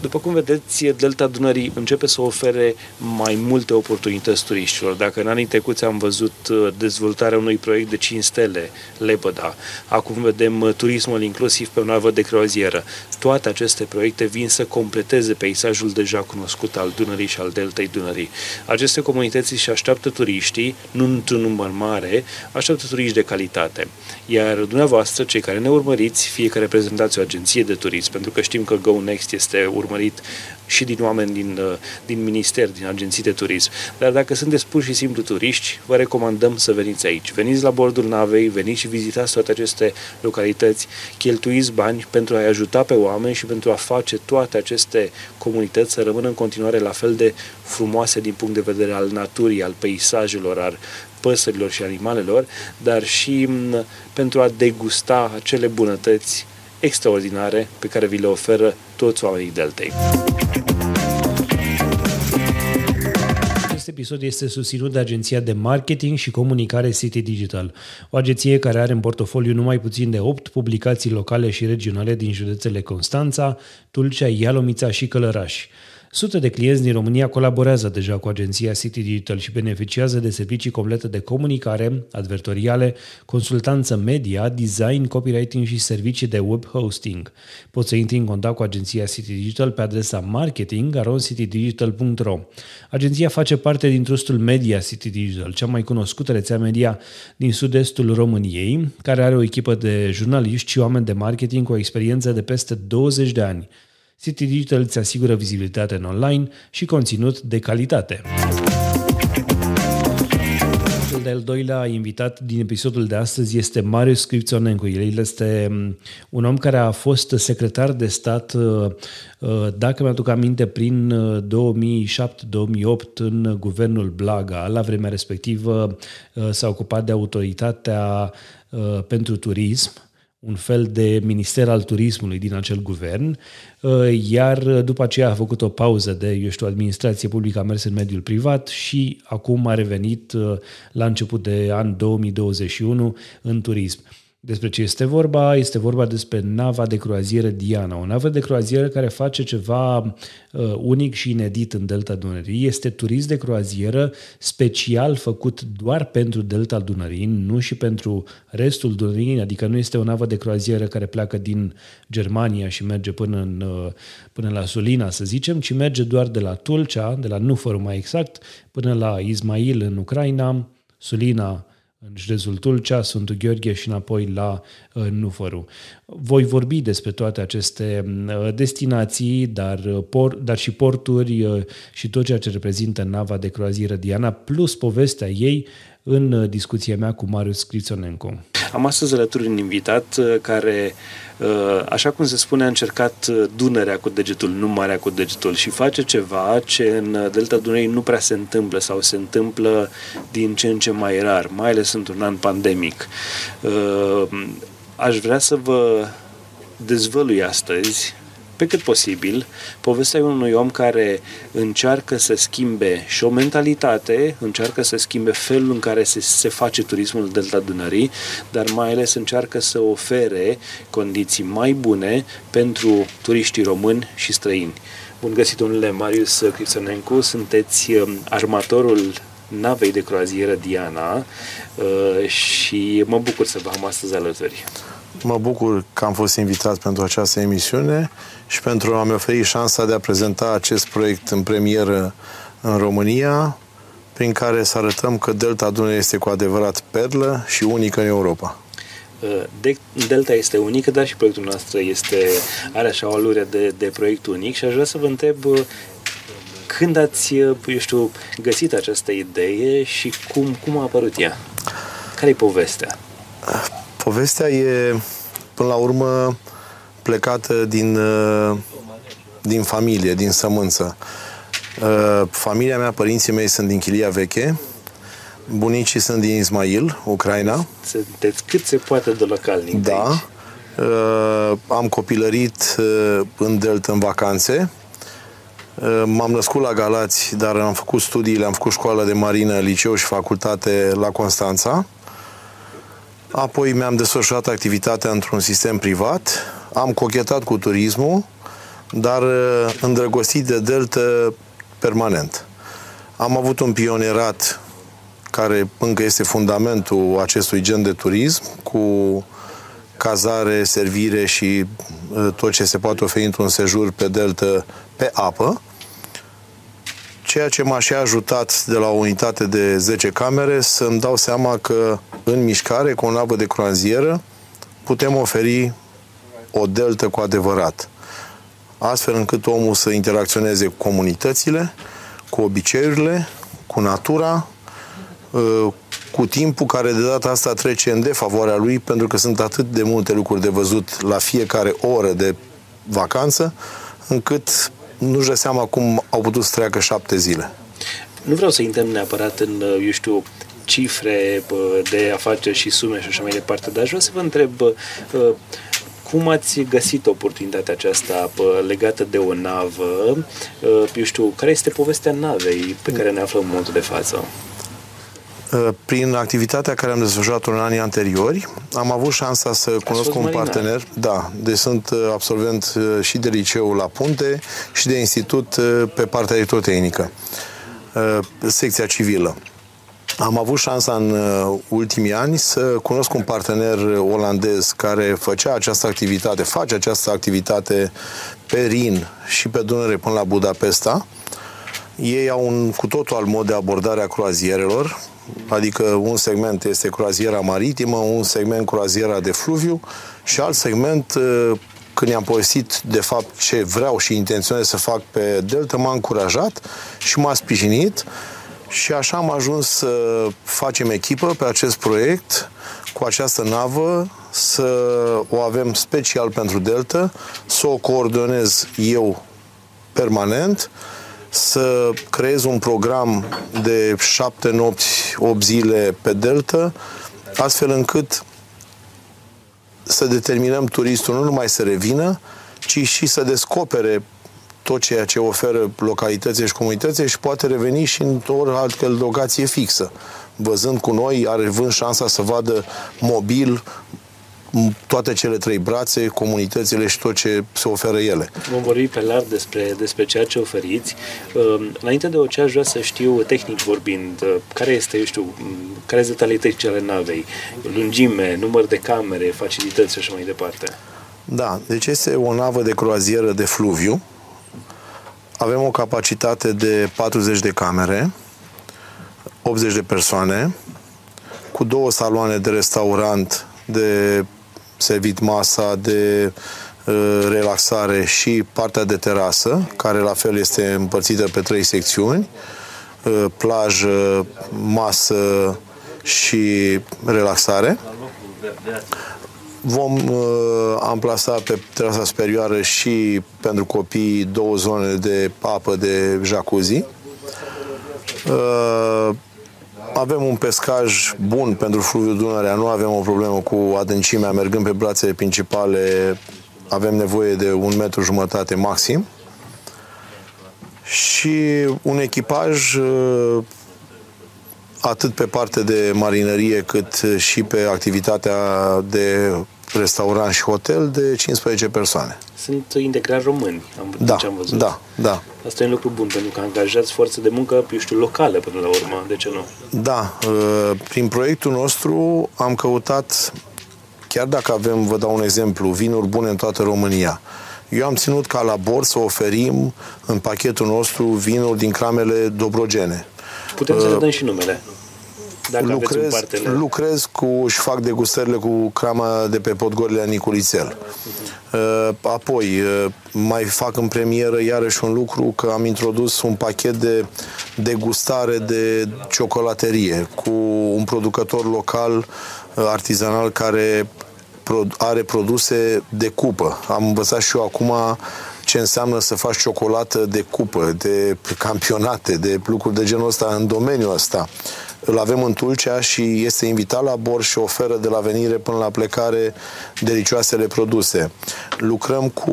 S2: după cum vedeți, Delta Dunării începe să ofere mai multe oportunități turiștilor. Dacă în anii trecuți am văzut uh, dezvoltarea unui proiect de 5 stele, Lepăda, acum vedem uh, turismul inclusiv pe o navă de croazieră. Toate aceste proiecte vin să completeze peisajul deja cunoscut al Dunării și al Deltei Dunării. Aceste comunități și așteaptă turiștii, nu într-un număr mare, așteaptă turiști de calitate. Iar dumneavoastră, cei care ne urmăriți, fie că reprezentați o agenție de turism, pentru că știm că Go Next este urmărit și din oameni din, uh, din minister, din agenții de turism. Dar dacă sunteți pur și simplu turiști, vă recomandăm să veniți aici. Veniți la bordul navei, veniți și vizitați toate aceste localități, cheltuiți bani pentru a-i ajuta pe oameni și pentru a face toate aceste comunități să rămână în continuare la fel de frumoase din punct de vedere al naturii, al peisajelor, al păsărilor și animalelor, dar și mm, pentru a degusta acele bunătăți extraordinare pe care vi le oferă toți oamenii Deltei. Acest episod este susținut de agenția de marketing și comunicare City Digital, o agenție care are în portofoliu numai puțin de 8 publicații locale și regionale din județele Constanța, Tulcea, Ialomița și Călăraș. Sute de clienți din România colaborează deja cu agenția City Digital și beneficiază de servicii complete de comunicare, advertoriale, consultanță media, design, copywriting și servicii de web hosting. Poți să intri în contact cu agenția City Digital pe adresa marketing.citydigital.ro Agenția face parte din trustul Media City Digital, cea mai cunoscută rețea media din sud-estul României, care are o echipă de jurnaliști și oameni de marketing cu o experiență de peste 20 de ani. City Digital îți asigură vizibilitate în online și conținut de calitate. Cel de-al doilea invitat din episodul de astăzi este Marius Scripționencu. El este mm, un om care a fost secretar de stat, uh, uh, dacă mi-aduc aminte, prin 2007-2008 uh, în guvernul Blaga. La vremea respectivă s-a ocupat de autoritatea pentru turism, un fel de minister al turismului din acel guvern, uh, iar după aceea a făcut o pauză de, eu știu, administrație publică, a mers în mediul privat și acum a revenit uh, la început de an 2021 în turism. Despre ce este vorba? Este vorba despre nava de croazieră Diana, o navă de croazieră care face ceva uh, unic și inedit în Delta Dunării. Este turism de croazieră special făcut doar pentru Delta Dunării, nu și pentru restul Dunării, adică nu este o navă de croazieră care pleacă din Germania și merge până, în, uh, până la Sulina, să zicem, ci merge doar de la Tulcea, de la Nufăru mai exact, până la Ismail în Ucraina, Sulina în județul Tulcea, Sfântul Gheorghe și înapoi la uh, Nufăru. Voi vorbi despre toate aceste uh, destinații, dar, uh, por, dar și porturi și tot ceea ce reprezintă nava de croazieră Diana, plus povestea ei în discuția mea cu Marius Crițonencu. Am astăzi alături un invitat care Uh, așa cum se spune, a încercat uh, Dunărea cu degetul, nu Marea cu degetul și face ceva ce în uh, Delta Dunării nu prea se întâmplă sau se întâmplă din ce în ce mai rar, mai ales într-un an pandemic. Aș vrea să vă dezvălui astăzi pe cât posibil, povestea unui om care încearcă să schimbe și o mentalitate, încearcă să schimbe felul în care se, se face turismul Delta Dunării, dar mai ales încearcă să ofere condiții mai bune pentru turiștii români și străini. Bun găsit, domnule Marius Crițonencu, sunteți um, armatorul navei de croazieră Diana uh, și mă bucur să vă am astăzi alături.
S4: Mă bucur că am fost invitat pentru această emisiune și pentru a-mi oferi șansa de a prezenta acest proiect în premieră în România, prin care să arătăm că Delta Dunăre este cu adevărat perlă și unică în Europa.
S2: Uh, de, Delta este unică, dar și proiectul nostru este, are așa o alure de, de proiect unic și aș vrea să vă întreb uh, când ați, uh, eu știu, găsit această idee și cum, cum a apărut ea? Care e povestea?
S4: Povestea e, până la urmă, plecată din, uh, din familie, din sămânță. Uh, familia mea, părinții mei sunt din Chilia Veche, bunicii sunt din Ismail, Ucraina.
S2: Sunteți cât se poate de localnic
S4: Da.
S2: de aici.
S4: Uh, am copilărit uh, în Delta în vacanțe. Uh, M-am născut la Galați, dar am făcut studiile, am făcut școală de marină, liceu și facultate la Constanța. Apoi mi-am desfășurat activitatea într-un sistem privat. Am cochetat cu turismul, dar uh, îndrăgostit de Delta permanent. Am avut un pionierat care încă este fundamentul acestui gen de turism, cu cazare, servire și uh, tot ce se poate oferi într-un sejur pe delta pe apă, ceea ce m-a și ajutat de la o unitate de 10 camere să-mi dau seama că în mișcare, cu o navă de croazieră, putem oferi o deltă cu adevărat. Astfel încât omul să interacționeze cu comunitățile, cu obiceiurile, cu natura, uh, cu timpul care de data asta trece în defavoarea lui, pentru că sunt atât de multe lucruri de văzut la fiecare oră de vacanță, încât nu-și dă seama cum au putut să treacă șapte zile.
S2: Nu vreau să intrăm neapărat în, uh, eu știu, cifre bă, de afaceri și sume și așa mai departe, dar aș vrea să vă întreb bă, uh, cum ați găsit oportunitatea aceasta bă, legată de o navă? Uh, Eu știu, care este povestea navei pe care ne aflăm în momentul de față?
S4: Uh, Prin activitatea care am desfășurat-o în anii anteriori, am avut șansa să cunosc
S2: fost
S4: un
S2: marinar.
S4: partener. Da, deci sunt uh, absolvent uh, și de liceu la Punte și de institut uh, pe partea electrotehnică, uh, secția civilă. Am avut șansa în uh, ultimii ani să cunosc un partener olandez care făcea această activitate, face această activitate pe Rin și pe Dunăre până la Budapesta. Ei au un cu totul alt mod de abordare a croazierelor, adică un segment este croaziera maritimă, un segment croaziera de fluviu și alt segment, uh, când i-am povestit de fapt ce vreau și intenționez să fac pe Delta, m-a încurajat și m-a sprijinit și așa am ajuns să facem echipă pe acest proiect cu această navă, să o avem special pentru Delta, să o coordonez eu permanent, să creez un program de șapte nopți, 8 zile pe Delta, astfel încât să determinăm turistul nu numai să revină, ci și să descopere tot ceea ce oferă localitățile și comunitățile și poate reveni și într-o altă locație fixă. Văzând cu noi, are vând șansa să vadă mobil m, toate cele trei brațe, comunitățile și tot ce se oferă ele.
S2: Vom vorbi pe larg despre, despre ceea ce oferiți. Uh, Înainte de orice aș vrea să știu, tehnic vorbind, uh, care este, eu știu, m, care sunt detalii tehnice ale navei? Lungime, număr de camere, facilități și așa mai departe.
S4: Da, deci este o navă de croazieră de fluviu. Avem o capacitate de 40 de camere, 80 de persoane, cu două saloane de restaurant, de servit masa, de uh, relaxare și partea de terasă, care la fel este împărțită pe trei secțiuni, uh, plajă, masă și relaxare. Vom uh, amplasa pe terasa superioară și pentru copii două zone de apă de jacuzzi. Uh, avem un pescaj bun pentru fluviul Dunărea, nu avem o problemă cu adâncimea, mergând pe brațele principale, avem nevoie de un metru jumătate maxim. Și un echipaj uh, atât pe parte de marinărie cât și pe activitatea de restaurant și hotel de 15 persoane.
S2: Sunt integrali români, am,
S4: Da,
S2: ce am văzut.
S4: da, da.
S2: Asta e un lucru bun, pentru că angajați forță de muncă, eu știu, locală până la urmă, de ce nu?
S4: Da, uh, prin proiectul nostru am căutat, chiar dacă avem, vă dau un exemplu, vinuri bune în toată România, eu am ținut ca la bord să oferim în pachetul nostru vinuri din cramele dobrogene.
S2: Putem să le dăm și numele. Dacă aveți un
S4: lucrez,
S2: partener.
S4: lucrez cu și fac degustările cu crama de pe Podgorile Niculițel. Uh, Apoi, uh, mai fac în premieră iarăși un lucru că am introdus un pachet de degustare de ciocolaterie cu un producător local uh, artizanal care are produse de cupă. Am învățat și eu acum ce înseamnă să faci ciocolată de cupă, de campionate, de lucruri de genul ăsta în domeniul ăsta îl avem în Tulcea și este invitat la bord și oferă de la venire până la plecare delicioasele produse. Lucrăm cu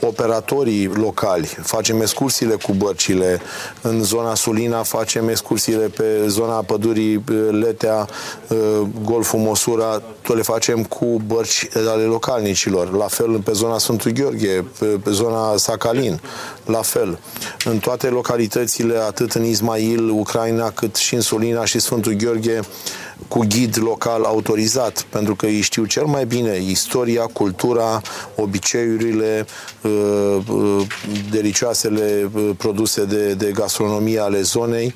S4: operatorii locali, facem excursiile cu bărcile. În zona Sulina facem excursiile pe zona pădurii Letea, uh, Golful Mosura, tot le facem cu bărci ale localnicilor. La fel pe zona Sfântul Gheorghe, pe zona Sacalin, la fel. În toate localitățile, atât în Ismail, Ucraina, cât și în Sulina și Sfântul Gheorghe cu ghid local autorizat, pentru că ei știu cel mai bine istoria, cultura, obiceiurile, uh, uh, delicioasele uh, produse de, de gastronomie ale zonei,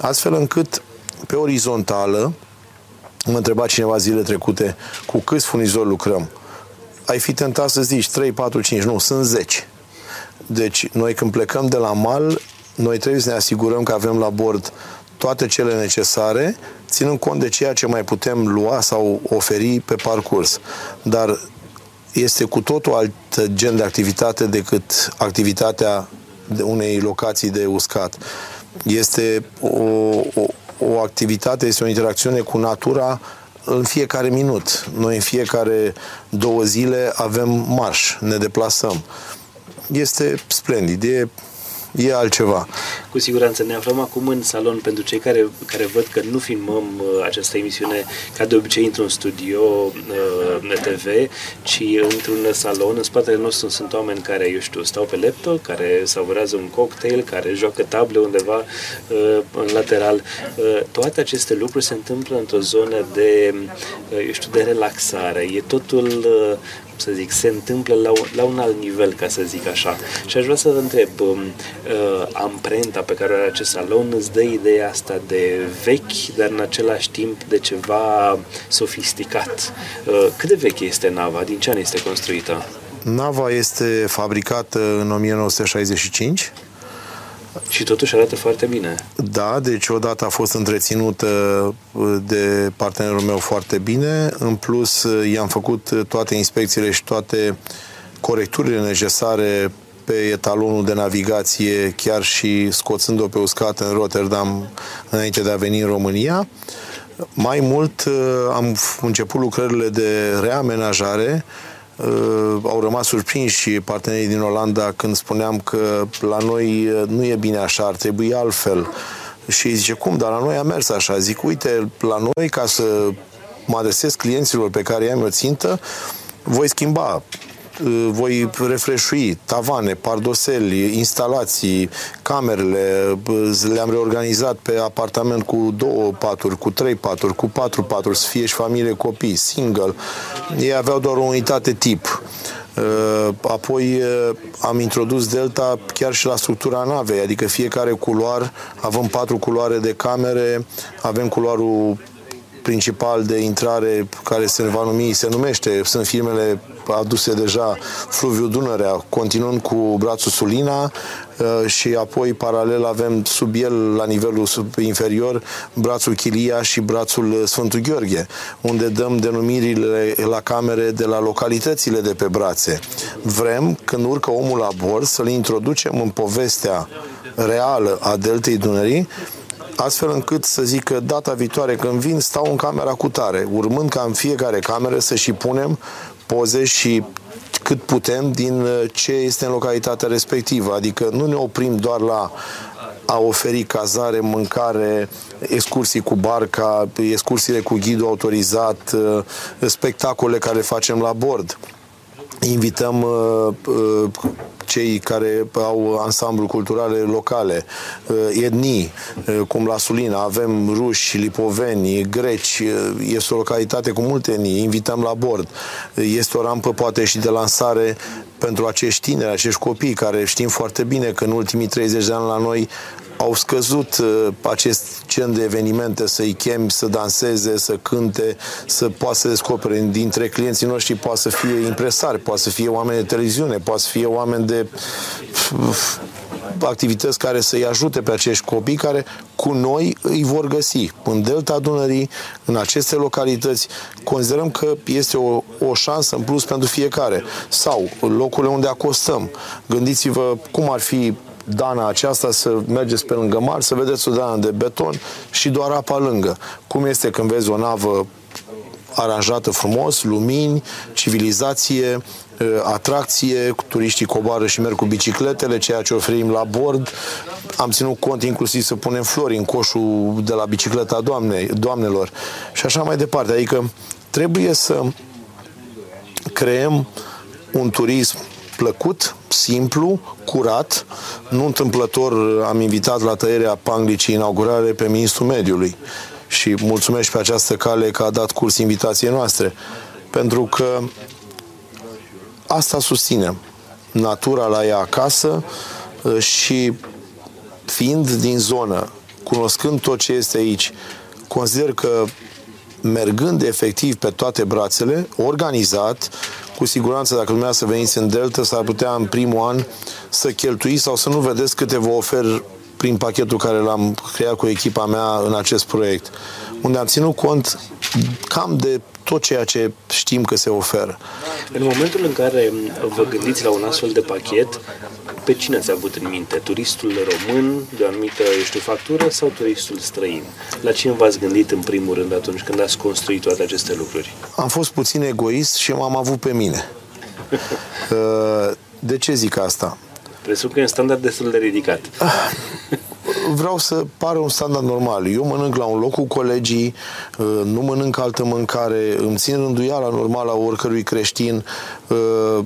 S4: astfel încât pe orizontală, mă întreba cineva zile trecute, cu câți furnizori lucrăm? Ai fi tentat să zici 3, 4, 5, nu, sunt 10. Deci, noi când plecăm de la mal, noi trebuie să ne asigurăm că avem la bord toate cele necesare, ținând cont de ceea ce mai putem lua sau oferi pe parcurs. Dar este cu totul alt gen de activitate decât activitatea de unei locații de uscat. Este o, o, o activitate, este o interacțiune cu natura în fiecare minut. Noi în fiecare două zile avem marș, ne deplasăm. Este splendid, e e altceva.
S2: Cu siguranță ne aflăm acum în salon pentru cei care, care văd că nu filmăm uh, această emisiune ca de obicei într-un studio uh, TV, ci într-un salon. În spatele nostru sunt oameni care, eu știu, stau pe laptop, care savurează un cocktail, care joacă table undeva uh, în lateral. Uh, toate aceste lucruri se întâmplă într-o zonă de, uh, eu știu, de relaxare. E totul uh, să zic, se întâmplă la un, la un alt nivel, ca să zic așa. Și aș vrea să vă întreb, um, uh, amprenta pe care o are acest salon îți dă ideea asta de vechi, dar în același timp de ceva sofisticat. Uh, cât de veche este nava? Din ce an este construită?
S4: Nava este fabricată în 1965
S2: și totuși arată foarte bine.
S4: Da, deci odată a fost întreținută uh, de partenerul meu foarte bine. În plus, uh, i-am făcut uh, toate inspecțiile și toate corecturile necesare pe etalonul de navigație, chiar și scoțând-o pe uscat în Rotterdam înainte de a veni în România. Mai mult, am început lucrările de reamenajare uh, au rămas surprinși și partenerii din Olanda când spuneam că la noi uh, nu e bine așa, ar trebui altfel. Și îi zice, cum, dar la noi a mers așa. Zic, uite, la noi, ca să mă adresez clienților pe care i-am o țintă, voi schimba Uh, voi refreșui tavane, pardoseli, instalații, camerele, uh, le-am reorganizat pe apartament cu două paturi, cu trei paturi, cu patru paturi, să fie și familie, copii, single. Ei aveau doar o unitate tip. Uh, apoi am introdus Delta chiar și la structura navei, adică fiecare culoar, avem patru culoare de camere, avem culoarul principal de intrare care se va numi, se numește, sunt firmele aduse deja Fluviu Dunărea, continuând cu brațul Sulina uh, și apoi paralel avem sub el, la nivelul sub inferior, brațul Chilia și brațul Sfântul Gheorghe, unde dăm denumirile la camere de la localitățile de pe brațe. Vrem, când urcă omul la bord, să-l introducem în povestea reală a Deltei Dunării, astfel încât să zic că data viitoare când vin stau în camera cu tare, urmând ca în fiecare cameră să și punem poze și cât putem din uh, ce este în localitatea respectivă. Adică nu ne oprim doar la a oferi cazare, mâncare, excursii cu barca, excursiile cu ghidul autorizat, uh, spectacole care facem la bord. Invităm uh, uh, cei care au ansamblu culturale locale, uh, etnii, uh, cum la Sulina, avem ruși, lipoveni, greci, uh, este o localitate cu multe etnii, invităm la bord. Este o rampă poate și de lansare pentru acești tineri, acești copii care știm foarte bine că în ultimii 30 de ani la noi au scăzut uh, acest gen de evenimente, să-i chemi să danseze, să cânte, să poată să descopere dintre clienții noștri, poate să fie impresari, poate să fie oameni de televiziune, poate să fie oameni de activități care să-i ajute pe acești copii care cu noi îi vor găsi. În Delta Dunării, în aceste localități, considerăm că este o, o șansă în plus pentru fiecare. Sau locurile unde acostăm. Gândiți-vă cum ar fi dana aceasta să mergeți pe lângă mare, să vedeți o dană de beton și doar apa lângă. Cum este când vezi o navă aranjată frumos, lumini, civilizație, atracție, turiștii coboară și merg cu bicicletele, ceea ce oferim la bord. Am ținut cont inclusiv să punem flori în coșul de la bicicleta doamnei, doamnelor și așa mai departe. Adică trebuie să creăm un turism plăcut, simplu, curat. Nu întâmplător am invitat la tăierea panglicii inaugurare pe Ministrul Mediului și mulțumesc pe această cale că a dat curs invitației noastre. Pentru că asta susținem. Natura la ea acasă uh, și fiind din zonă, cunoscând tot ce este aici, consider că mergând efectiv pe toate brațele, organizat, cu siguranță dacă dumneavoastră veniți în Delta, s-ar putea în primul an să cheltuiți sau să nu vedeți câte vă ofer prin pachetul care l-am creat cu echipa mea în acest proiect, unde am ținut cont cam de tot ceea ce știm că se oferă.
S2: În momentul în care vă gândiți la un astfel de pachet, pe cine ați avut în minte? Turistul român de o anumită, eu știu, factură sau turistul străin? La cine v-ați gândit în primul rând atunci când ați construit toate aceste lucruri?
S4: Am fost puțin egoist și m-am avut pe mine. <laughs> Uh, de ce zic asta?
S2: Presupun că e un standard destul de ridicat.
S4: Vreau să pară un standard normal. Eu mănânc la un loc cu colegii, uh, nu mănânc altă mâncare, îmi țin rânduiala normală a oricărui creștin, uh,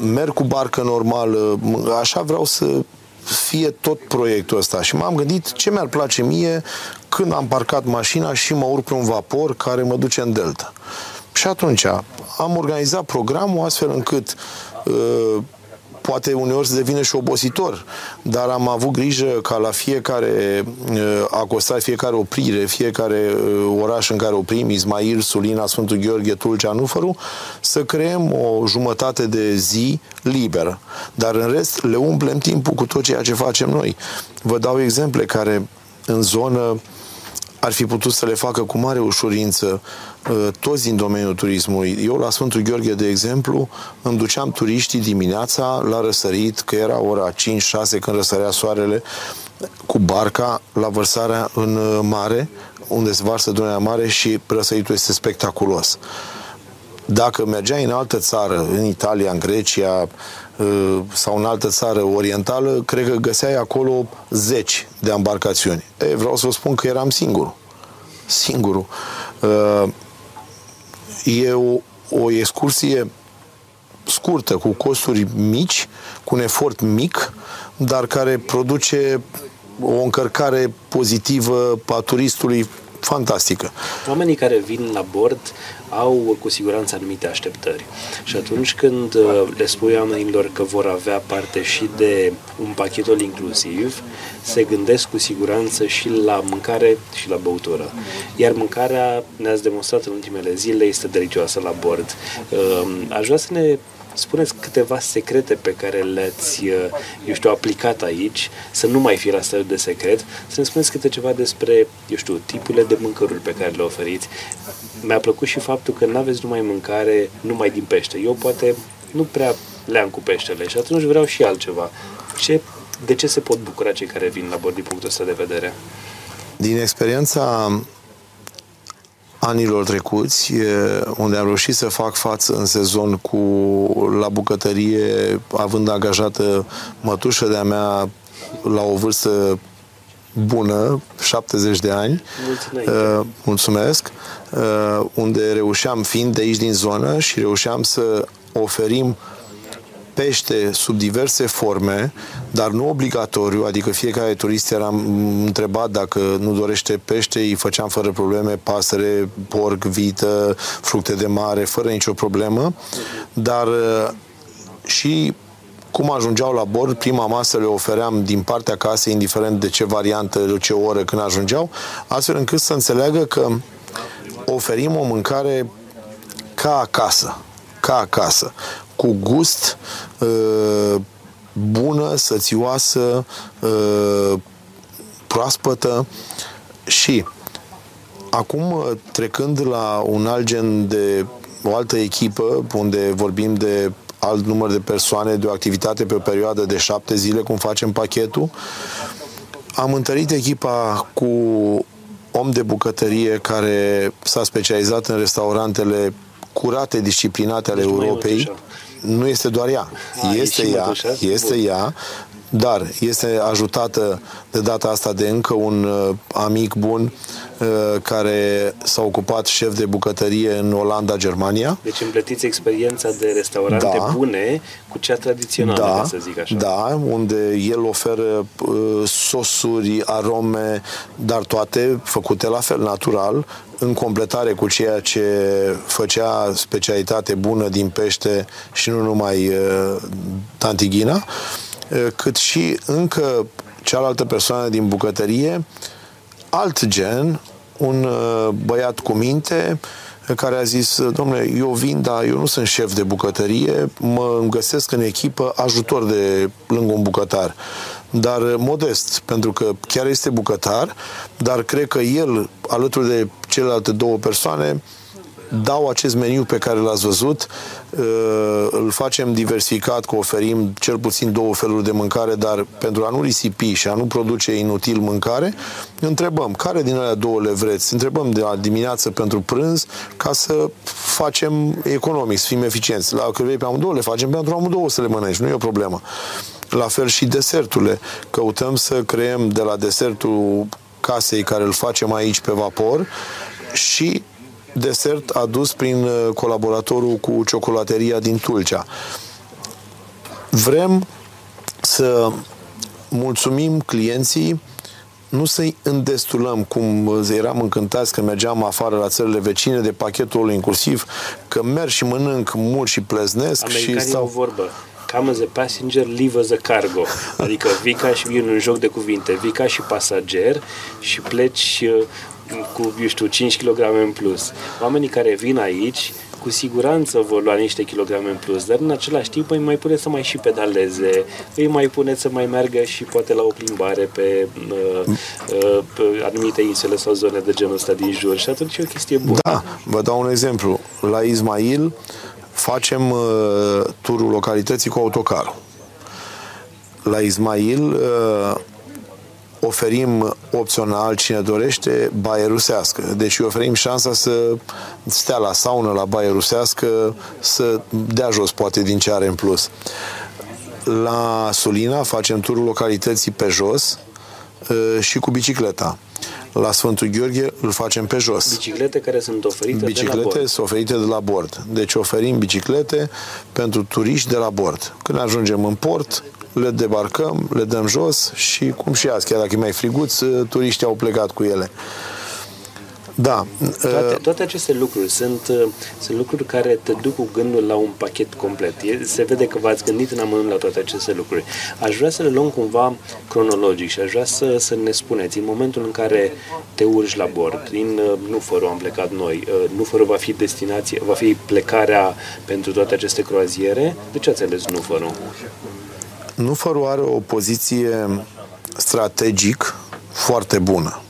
S4: merg cu barcă normală, așa vreau să fie tot proiectul ăsta. Și m-am gândit ce mi-ar place mie când am parcat mașina și mă urc pe un vapor care mă duce în Delta. Și atunci am organizat programul astfel încât uh, poate uneori să devină și obositor, dar am avut grijă ca la fiecare uh, acostare, fiecare oprire, fiecare uh, oraș în care oprim, Ismail, Sulina, Sfântul Gheorghe, Tulcea, Nufăru, să creăm o jumătate de zi liberă. Dar în rest le umplem timpul cu tot ceea ce facem noi. Vă dau exemple care în zonă ar fi putut să le facă cu mare ușurință uh, toți din domeniul turismului. Eu la Sfântul Gheorghe, de exemplu, îmi duceam turiștii dimineața la răsărit, că era ora 5-6 când răsărea soarele, cu barca la vărsarea în uh, mare, unde se varsă Dunărea Mare și răsăritul este spectaculos. Dacă mergeai în altă țară, în Italia, în Grecia, Uh, sau în altă țară orientală, cred că găseai acolo zeci de embarcațiuni. E, vreau să vă spun că eram singur. Singurul. Uh, e o, o excursie scurtă, cu costuri mici, cu un efort mic, dar care produce o încărcare pozitivă a turistului fantastică.
S2: Oamenii care vin la bord au cu siguranță anumite așteptări. Și atunci când uh, le spui oamenilor că vor avea parte și de un pachet inclusiv, se gândesc cu siguranță și la mâncare și la băutură. Iar mâncarea, ne-ați demonstrat în ultimele zile, este delicioasă la bord. Uh, aș vrea să ne spuneți câteva secrete pe care le-ați, uh, eu știu, aplicat aici, să nu mai fie la stadiu de secret, să ne spuneți câte ceva despre, eu știu, tipurile de mâncăruri pe care le oferiți. Mi-a plăcut și faptul că nu aveți numai mâncare numai din pește. Eu poate nu prea le-am cu peștele și atunci vreau și altceva. Ce, de ce se pot bucura cei care vin la bord din punctul ăsta de vedere?
S4: Din experiența anilor trecuți, unde am reușit să fac față în sezon cu la bucătărie, având angajată mătușă de-a mea la o vârstă bună, 70 de ani. Uh, mulțumesc. Uh, unde reușeam, fiind de aici din zonă, și reușeam să oferim pește sub diverse forme, dar nu obligatoriu, adică fiecare turist era întrebat dacă nu dorește pește, îi făceam fără probleme pasăre, porc, vită, fructe de mare, fără nicio problemă, dar uh, și cum ajungeau la bord, prima masă le ofeream din partea casei, indiferent de ce variantă, de ce oră, când ajungeau, astfel încât să înțeleagă că oferim o mâncare ca acasă, ca acasă cu gust, uh, bună, sățioasă, uh, proaspătă și acum trecând la un alt gen de o altă echipă unde vorbim de alt număr de persoane, de o activitate pe o perioadă de șapte zile, cum facem pachetul, am întărit echipa cu om de bucătărie care s-a specializat în restaurantele curate, disciplinate ale deci Europei. Nu este doar ea. A, este ea, este Bun. ea, dar este ajutată de data asta de încă un uh, amic bun uh, care s-a ocupat șef de bucătărie în Olanda, Germania.
S2: Deci împletiți experiența de restaurante da. bune cu cea tradițională, da, să zic așa.
S4: Da, unde el oferă uh, sosuri, arome, dar toate făcute la fel, natural, în completare cu ceea ce făcea specialitate bună din pește și nu numai uh, Tantighina. Uh, cât și încă cealaltă persoană din bucătărie, alt gen, un băiat cu minte, care a zis, domnule, eu vin, dar eu nu sunt șef de bucătărie, mă găsesc în echipă ajutor de lângă un bucătar. Dar modest, pentru că chiar este bucătar, dar cred că el, alături de celelalte două persoane, dau acest meniu pe care l-ați văzut, uh, îl facem diversificat, că oferim cel puțin două feluri de mâncare, dar pentru a nu risipi și a nu produce inutil mâncare, întrebăm care din alea două le vreți. Întrebăm de la dimineață pentru prânz ca să facem economic, să fim eficienți. La că vrei pe amândouă, le facem pentru amândouă să le mănânci, nu e o problemă. La fel și deserturile. Căutăm să creăm de la desertul casei care îl facem aici pe vapor și desert adus prin uh, colaboratorul cu ciocolateria din Tulcea. Vrem să mulțumim clienții nu să-i îndestulăm, cum eram încântați că mergeam afară la țările vecine de pachetul inclusiv, că merg și mănânc mult și pleznesc
S2: Americanii
S4: și stau...
S2: o vorbă. Come as a passenger, leave as a cargo. Adică vii ca și, e un joc de cuvinte, vii ca și pasager și pleci uh, cu, eu știu, 5 kg în plus. Oamenii care vin aici, cu siguranță vor lua niște kilograme în plus, dar în același timp îi mai puneți să mai și pedaleze, îi mai puneți să mai meargă și poate la o plimbare pe, uh, uh, pe anumite insule sau zone de genul ăsta din jur și atunci e o chestie bună.
S4: Da, vă dau un exemplu. La Ismail facem uh, turul localității cu autocarul. La Ismail uh, oferim opțional, cine dorește, baie rusească. Deci oferim șansa să stea la saună, la baie rusească, să dea jos poate din ce are în plus. La Sulina facem turul localității pe jos uh, și cu bicicleta. La Sfântul Gheorghe îl facem pe jos.
S2: Biciclete care sunt oferite
S4: biciclete
S2: de la bord.
S4: sunt oferite de la bord. Deci oferim biciclete pentru turiști de la bord. Când ajungem în port, le debarcăm, le dăm jos și cum și azi, chiar dacă e mai friguț, turiștii au plecat cu ele. Da.
S2: Toate, uh, toate aceste lucruri sunt, uh, sunt lucruri care te duc cu gândul la un pachet complet. E, se vede că v-ați gândit în amănunt la toate aceste lucruri. Aș vrea să le luăm cumva cronologic și aș vrea să, să ne spuneți, în momentul în care te urci la bord, din uh, Nufărul am plecat noi, Nufărul va fi destinație, va fi plecarea pentru toate aceste croaziere, de ce ați ales Nufărul?
S4: Nufărul are o poziție strategic foarte bună.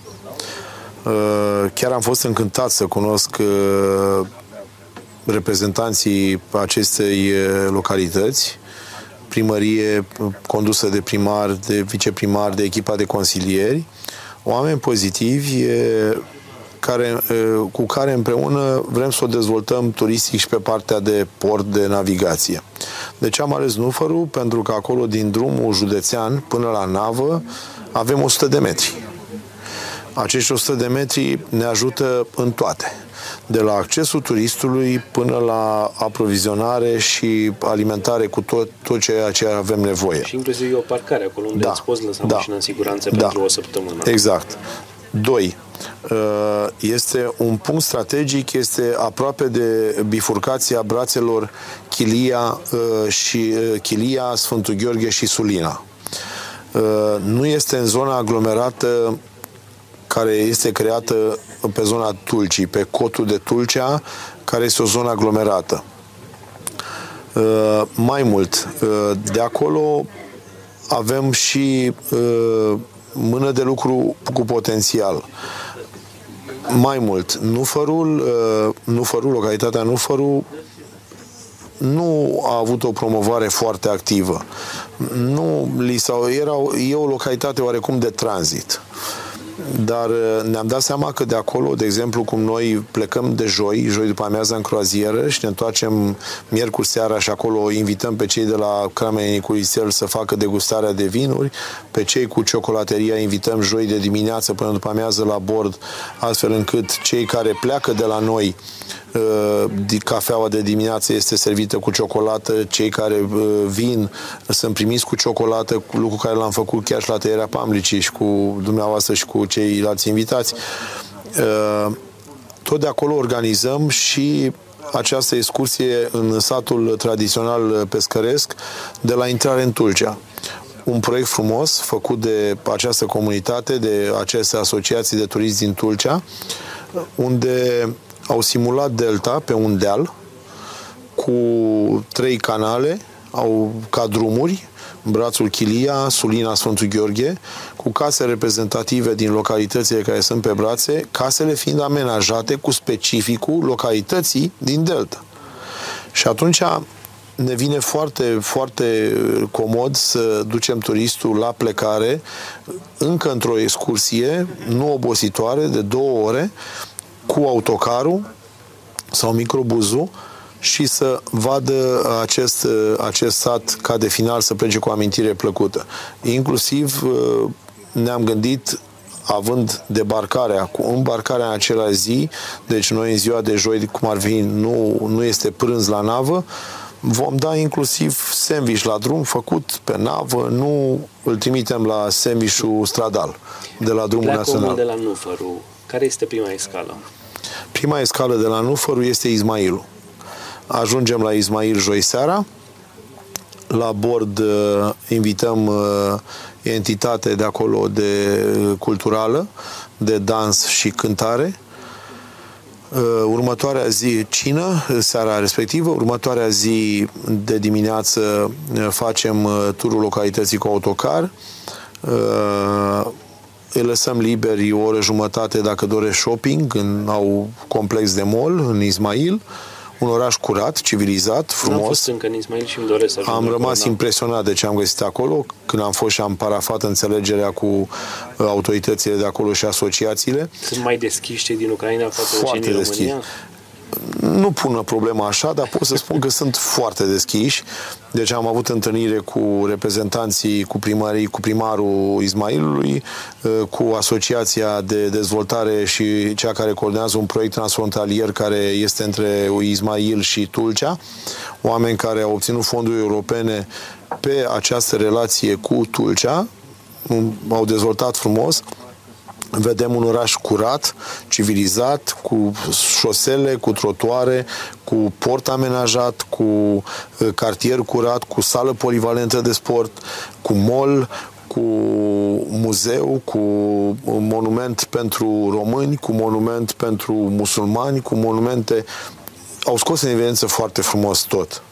S4: Uh, chiar am fost încântat să cunosc uh, reprezentanții acestei uh, localități, primărie condusă de primar, de viceprimar, de echipa de consilieri, oameni pozitivi care, cu care împreună vrem să o dezvoltăm turistic și pe partea de port de navigație. De ce am ales Nufărul? Pentru că acolo din drumul județean până la navă avem 100 de metri. Acești 100 de metri ne ajută în toate. De la accesul turistului până la aprovizionare și alimentare cu tot, tot ceea ce avem nevoie.
S2: Și inclusiv o parcare acolo unde da. ați poți lăsa da. mașina în siguranță da. pentru o săptămână.
S4: Exact. Doi, uh, este un punct strategic, este aproape de bifurcația brațelor Chilia uh, și uh, Chilia, Sfântul Gheorghe și Sulina. Nu este în zona aglomerată care este creată pe zona Tulcii, pe cotul de Tulcea, care este o zonă aglomerată. Mai mult, de acolo avem și uh, mână de lucru cu potențial. Mai mult, Nufărul, uh, Nufărul, localitatea Nufărul, nu a avut o promovare foarte activă. Nu li s-au, era, e o localitate oarecum de tranzit. Dar uh, ne-am dat seama că de acolo, de exemplu, cum noi plecăm de joi, joi după amiază în croazieră și ne întoarcem miercuri seara și acolo invităm pe cei de la Cramea Niculisel să facă degustarea de vinuri, pe cei cu ciocolateria invităm joi de dimineață până după amiază la bord, astfel încât cei care pleacă de la noi Uh, cafeaua de dimineață este servită cu ciocolată, cei care uh, vin sunt primiți cu ciocolată, lucru care l-am făcut chiar și la tăierea pamlicii și cu dumneavoastră și cu ceilalți invitați. Uh, tot de acolo organizăm și această excursie în satul tradițional pescăresc de la intrare în Tulcea. Un proiect frumos făcut de această comunitate, de aceste asociații de turism din Tulcea, unde au simulat delta pe un deal cu trei canale, au ca drumuri, brațul Chilia, Sulina, Sfântul Gheorghe, cu case reprezentative din localitățile care sunt pe brațe, casele fiind amenajate cu specificul localității din delta. Și atunci ne vine foarte, foarte comod să ducem turistul la plecare încă într-o excursie, nu obositoare, de două ore, cu autocarul sau microbuzul și să vadă acest, acest sat ca de final să plece cu o amintire plăcută. Inclusiv uh, ne-am gândit având debarcarea cu îmbarcarea în același zi, deci noi în ziua de joi, cum ar fi, nu, nu este prânz la navă, vom da inclusiv sandwich la drum făcut pe navă, nu îl trimitem la sandwich stradal de la drumul
S2: Pleacă
S4: național.
S2: de la Nufăru. Care este prima escală?
S4: Prima escală de la Nufăru este Ismailul. Ajungem la Ismail joi seara. La bord uh, invităm uh, entitate de acolo de uh, culturală, de dans și cântare. Următoarea zi cină, seara respectivă, următoarea zi de dimineață facem turul localității cu autocar îi lăsăm liberi o oră jumătate dacă doresc shopping, în, au complex de mall în Ismail, un oraș curat, civilizat, frumos. Am
S2: fost încă în Ismail și îmi doresc să
S4: Am rămas impresionat de ce am găsit acolo, când am fost și am parafat înțelegerea cu uh, autoritățile de acolo și asociațiile.
S2: Sunt mai deschiși cei din Ucraina față de cei din România?
S4: Nu pună problema așa, dar pot să spun că sunt foarte deschiși. Deci am avut întâlnire cu reprezentanții, cu primarii, cu primarul Ismailului, uh, cu asociația de dezvoltare și cea care coordonează un proiect transfrontalier care este între Ismail și Tulcea, oameni care au obținut fonduri europene pe această relație cu Tulcea, au dezvoltat frumos vedem un oraș curat, civilizat, cu șosele, cu trotuare, cu port amenajat, cu uh, cartier curat, cu sală polivalentă de sport, cu mall, cu muzeu, cu monument pentru români, cu monument pentru musulmani, cu monumente... Au scos în evidență foarte frumos tot.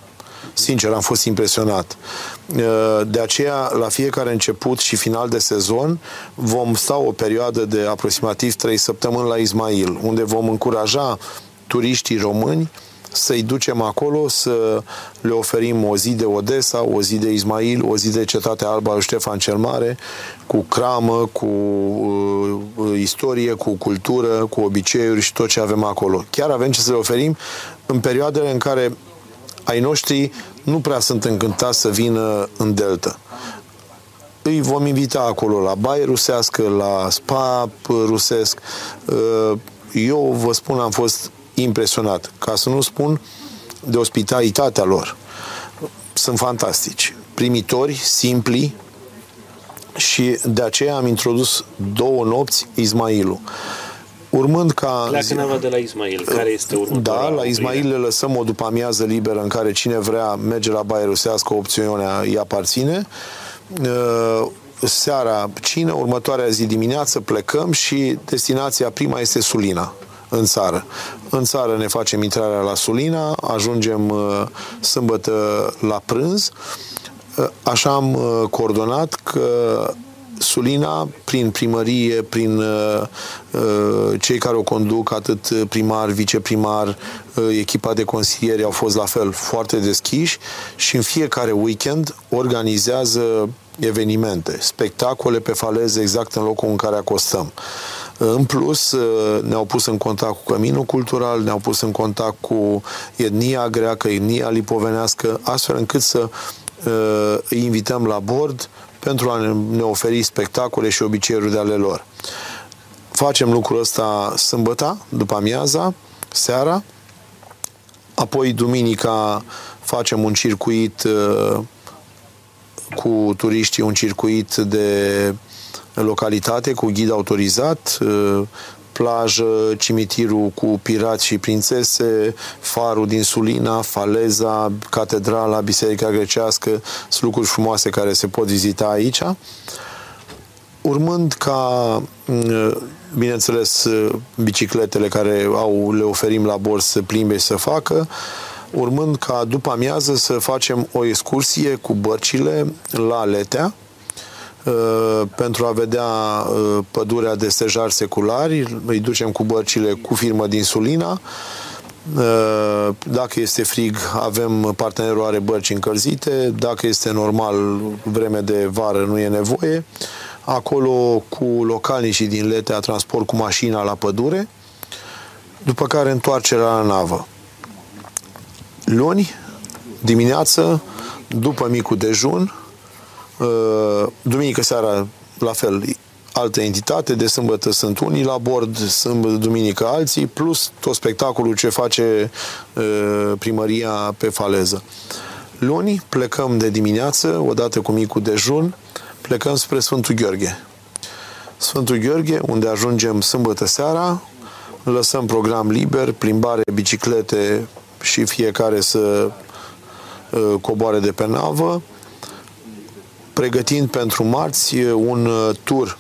S4: Sincer, am fost impresionat. Uh, de aceea, la fiecare început și final de sezon, vom sta o perioadă de aproximativ 3 săptămâni la Ismail, unde vom încuraja turiștii români să-i ducem acolo, să le oferim o zi de Odessa, o zi de Ismail, o zi de Cetatea Alba lui Ștefan cel Mare, cu cramă, cu uh, istorie, cu cultură, cu obiceiuri și tot ce avem acolo. Chiar avem ce să le oferim în perioadele în care ai noștri nu prea sunt încântați să vină în Delta. Îi vom invita acolo la baie rusească, la spa rusesc. Uh, eu vă spun, am fost impresionat, ca să nu spun de ospitalitatea lor. Sunt fantastici. Primitori, simpli și de aceea am introdus două nopți Ismailul. Urmând ca...
S2: Pleacă nava de la Ismail. Care este următoarea?
S4: Da, la Ismail le lăsăm o după amiază liberă în care cine vrea merge la baie rusească, opțiunea îi aparține. Uh, seara cină, următoarea zi dimineață plecăm și destinația prima este Sulina în țară. În țară ne facem intrarea la Sulina, ajungem uh, sâmbătă la prânz, așa am coordonat că Sulina, prin primărie, prin uh, uh, cei care o conduc, atât primar, viceprimar, uh, echipa de consilieri au fost la fel foarte deschiși și în fiecare weekend organizează evenimente, spectacole pe faleze exact în locul în care acostăm. În plus, uh, ne-au pus în contact cu Căminul Cultural, ne-au pus în contact cu etnia greacă, etnia lipovenească, astfel încât să uh, îi invităm la bord pentru a ne oferi spectacole și obiceiuri de ale lor. Facem lucrul ăsta sâmbătă, după amiaza, seara, apoi duminica facem un circuit uh, cu turiștii, un circuit de localitate cu ghid autorizat, uh, plajă, cimitirul cu pirați și prințese, farul din Sulina, faleza, catedrala, biserica grecească, sunt lucruri frumoase care se pot vizita aici. Urmând ca, mm, bineînțeles, bicicletele care au, le oferim la bord să plimbe și să facă, urmând ca după amiază să facem o excursie cu bărcile la Letea, Uh, pentru a vedea uh, pădurea de stejar seculari, îi ducem cu bărcile cu firmă din Sulina. Uh, dacă este frig, avem partenerul are bărci încălzite, dacă este normal, vreme de vară, nu e nevoie. Acolo cu localnicii din Letea, transport cu mașina la pădure, după care întoarcerea la navă. Luni, dimineață, după micul dejun, Uh, duminică seara, la fel, altă entitate, de sâmbătă sunt unii la bord, sâmbătă, duminică alții, plus tot spectacolul ce face uh, primăria pe faleză. Luni plecăm de dimineață, odată cu micul dejun, plecăm spre Sfântul Gheorghe. Sfântul Gheorghe, unde ajungem sâmbătă seara, lăsăm program liber, plimbare, biciclete și fiecare să uh, coboare de pe navă, pregătind pentru marți un uh, tur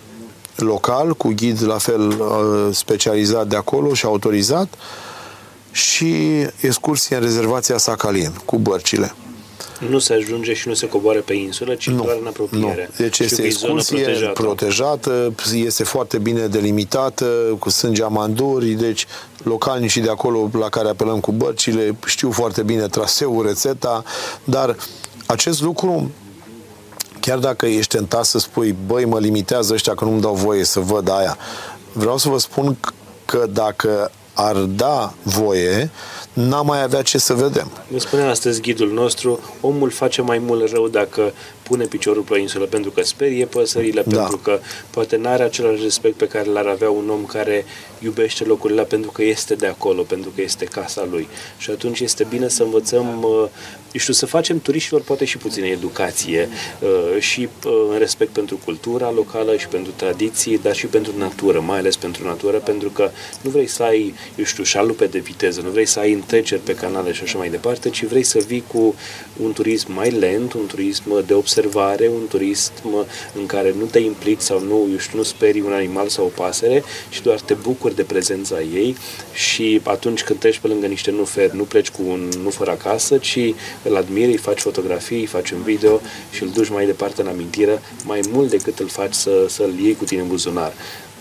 S4: local cu ghid la fel uh, specializat de acolo și autorizat și excursie în rezervația Sacalin cu bărcile.
S2: Nu se ajunge și nu se coboare pe insulă, ci nu, doar în apropiere.
S4: Nu. Deci este excursie protejată. protejată, este foarte bine delimitată, cu sânge amanduri, deci localnicii de acolo la care apelăm cu bărcile știu foarte bine traseul, rețeta, dar acest lucru chiar dacă ești tentat să spui, băi, mă limitează ăștia că nu-mi dau voie să văd aia, vreau să vă spun că dacă ar da voie, n-am mai avea ce să vedem.
S2: Ne spunea astăzi ghidul nostru, omul face mai mult rău dacă pune piciorul pe insulă pentru că sperie păsările, da. pentru că poate nu are același respect pe care l-ar avea un om care iubește locurile pentru că este de acolo, pentru că este casa lui. Și atunci este bine să învățăm, uh, știu, să facem turiștilor poate și puțină educație uh, și uh, în respect pentru cultura locală și pentru tradiții, dar și pentru natură, mai ales pentru natură, pentru că nu vrei să ai, eu știu, șalupe de viteză, nu vrei să ai întreceri pe canale și așa mai departe, ci vrei să vii cu un turism mai lent, un turism de observare, un turism în care nu te implici sau nu, eu știu, nu sperii un animal sau o pasăre, și doar te bucuri de prezența ei și atunci când treci pe lângă niște nuferi, nu pleci cu un nufer acasă, ci îl admiri, îi faci fotografii, îi faci un video și îl duci mai departe în amintire, mai mult decât îl faci să, să-l iei cu tine în buzunar.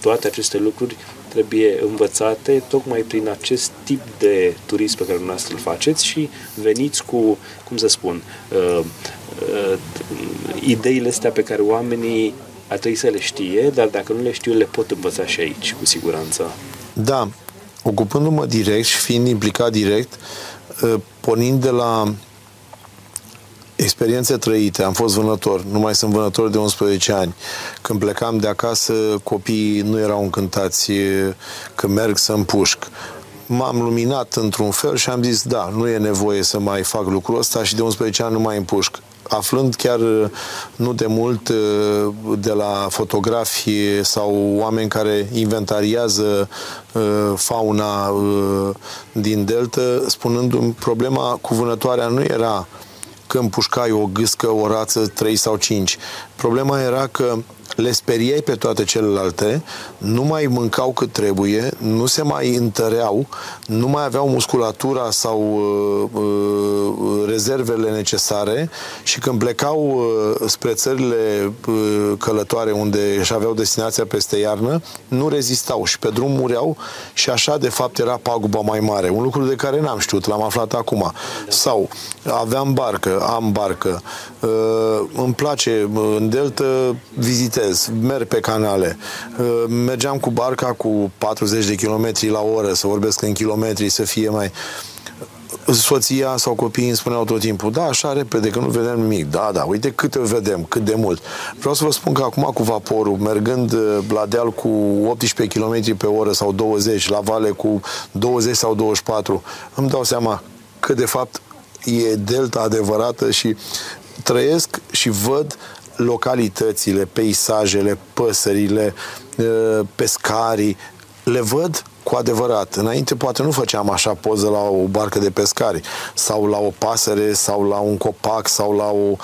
S2: Toate aceste lucruri trebuie învățate tocmai prin acest tip de turism pe care dumneavoastră îl faceți și veniți cu, cum să spun, uh, uh, ideile astea pe care oamenii ar trebui să le știe, dar dacă nu le știu, le pot învăța și aici, cu siguranță.
S4: Da, ocupându-mă direct și fiind implicat direct, ă, pornind de la experiențe trăite, am fost vânător, nu mai sunt vânător de 11 ani. Când plecam de acasă, copiii nu erau încântați că merg să împușc. M-am luminat într-un fel și am zis, da, nu e nevoie să mai fac lucrul ăsta și de 11 ani nu mai împușc aflând chiar uh, nu de mult uh, de la fotografii sau oameni care inventariază uh, fauna din delta, spunându-mi problema cu vânătoarea nu era că împușcai o gâscă, o rață, trei sau cinci. Problema era că le speriai pe toate celelalte, nu mai mâncau cât trebuie, nu se mai întăreau, nu mai aveau musculatura sau uh, uh, rezervele necesare și când plecau uh, spre țările uh, călătoare unde își aveau destinația peste iarnă, nu rezistau și pe drum mureau și așa de fapt era paguba mai mare. Un lucru de care n-am știut, l-am aflat acum. Da. Sau aveam barcă, am barcă, uh, îmi place, uh, în Delta vizitez, merg pe canale. Uh, mergeam cu barca cu 40 de km la oră, să vorbesc în kilometri, să fie mai soția sau copiii îmi spuneau tot timpul, da, așa repede, că nu vedem nimic. Da, da, uite câte vedem, cât de mult. Vreau să vă spun că acum cu vaporul, mergând uh, la deal cu 18 km pe oră sau 20, la vale cu 20 sau 24, îmi dau seama că de fapt e delta adevărată și trăiesc și văd localitățile, peisajele, păsările, uh, pescarii, le văd cu adevărat. Înainte poate nu făceam așa poză la o barcă de pescari sau la o pasăre sau la un copac sau la o,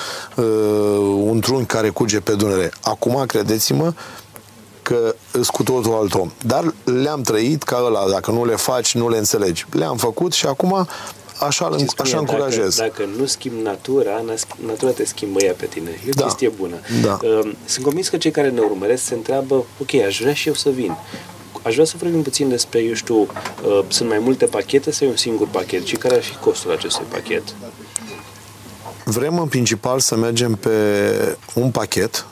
S4: uh, un trunchi care curge pe Dunăre. Acum, credeți-mă, că sunt cu totul alt om. Dar le-am trăit ca ăla, dacă nu le faci, nu le înțelegi. Le-am făcut și acum așa, spune, așa încurajez.
S2: Dacă, dacă nu schimbi natura, natura te schimbă ea pe tine. E o da. chestie bună.
S4: Da.
S2: Uh, sunt convins că cei care ne urmăresc se întreabă, ok, aș vrea și eu să vin. Aș vrea să vorbim puțin despre, eu știu, uh, sunt mai multe pachete sau e un singur pachet și care ar fi costul acestui pachet?
S4: Vrem în principal să mergem pe un pachet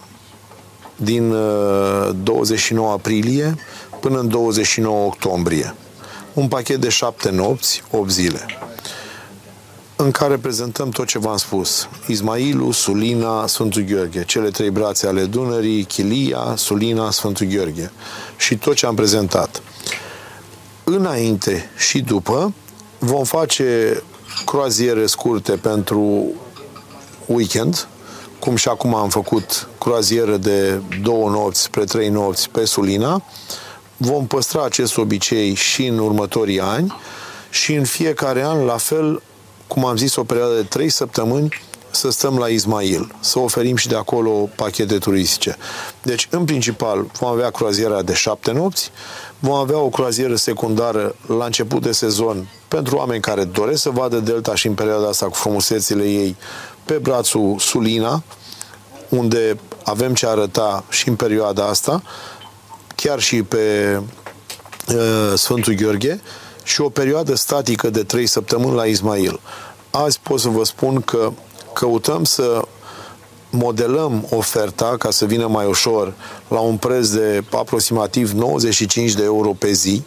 S4: din 29 uh, aprilie până în 29 octombrie. Un pachet de șapte nopți, 8 zile în care prezentăm tot ce v-am spus. Ismailu, Sulina, Sfântul Gheorghe, cele trei brațe ale Dunării, Chilia, Sulina, Sfântul Gheorghe și tot ce am prezentat. Înainte și după vom face croaziere scurte pentru weekend, cum și acum am făcut croazieră de două nopți spre trei nopți pe Sulina. Vom păstra acest obicei și în următorii ani și în fiecare an, la fel, cum am zis, o perioadă de trei săptămâni să stăm la Ismail, să oferim și de acolo pachete turistice. Deci, în principal, vom avea croaziera de șapte nopți, vom avea o croazieră secundară la început de sezon pentru oameni care doresc să vadă delta și în perioada asta cu frumusețile ei pe brațul Sulina, unde avem ce arăta și în perioada asta, chiar și pe uh, Sfântul Gheorghe, și o perioadă statică de 3 săptămâni la Ismail. Azi pot să vă spun că căutăm să modelăm oferta ca să vină mai ușor la un preț de aproximativ 95 de euro pe zi,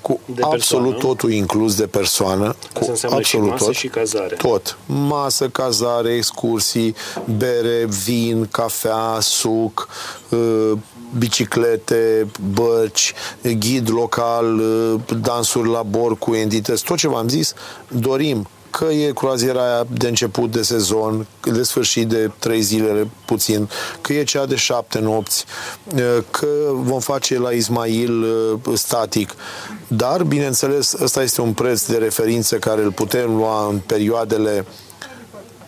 S4: cu de absolut persoană. totul inclus de persoană, cu
S2: absolut și masă
S4: tot,
S2: și cazare.
S4: Tot. Masă, cazare, excursii, bere, vin, cafea, suc, uh, biciclete, bărci, ghid local, uh, dansuri la bord cu entități, tot ce v-am zis, dorim că e croaziera aia de început de sezon, de sfârșit de trei zile puțin, că e cea de șapte nopți, că vom face la Ismail static. Dar, bineînțeles, ăsta este un preț de referință care îl putem lua în perioadele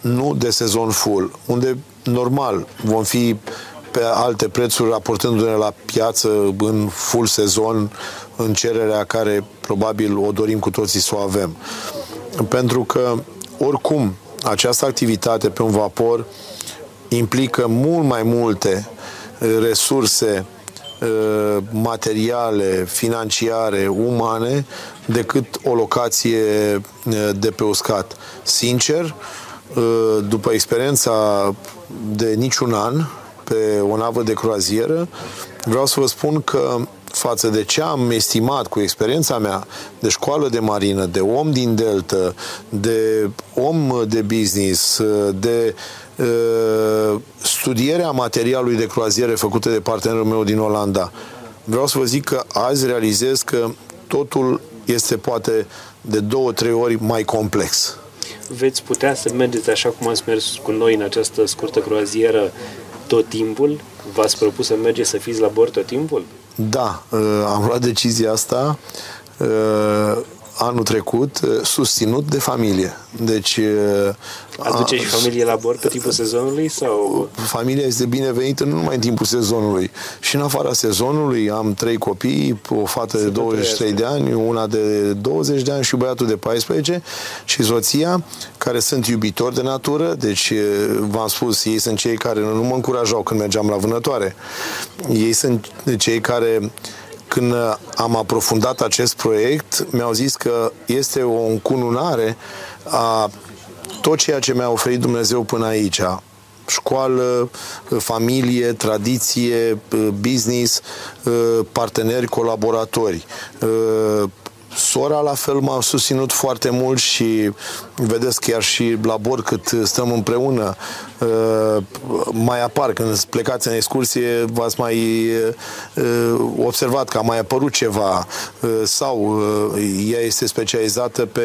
S4: nu de sezon full, unde normal vom fi pe alte prețuri raportându-ne la piață în full sezon, în cererea care probabil o dorim cu toții să o avem pentru că oricum această activitate pe un vapor implică mult mai multe uh, resurse uh, materiale, financiare, umane, decât o locație uh, de pe uscat. Sincer, după experiența de niciun an pe o navă de croazieră, vreau să vă spun că față de ce am estimat cu experiența mea de școală de marină, de om din Delta, de om de business, de uh, studierea materialului de croaziere făcute de partenerul meu din Olanda. Vreau să vă zic că azi realizez că totul este poate de două, trei ori mai complex.
S2: Veți putea să mergeți așa cum ați mers cu noi în această scurtă croazieră tot timpul? V-ați propus să mergeți să fiți la bord tot timpul?
S4: Da, uh, am luat decizia asta uh, anul trecut uh, susținut de familie. Deci...
S2: Aduce și familie la bord pe timpul sezonului? sau?
S4: Familia este binevenită nu numai în timpul sezonului. Și în afara sezonului am trei copii, o fată de 23 de ani, una de 20 de ani și băiatul de 14 și soția, care sunt iubitori de natură, deci v-am spus, ei sunt cei care nu mă încurajau când mergeam la vânătoare. Ei sunt cei care când am aprofundat acest proiect, mi-au zis că este o încununare a tot ceea ce mi-a oferit Dumnezeu până aici. Școală, familie, tradiție, business, parteneri, colaboratori, Sora la fel m-a susținut foarte mult și vedeți chiar și la bord cât stăm împreună uh, mai apar. Când plecați în excursie v-ați mai uh, observat că a mai apărut ceva uh, sau ea este specializată pe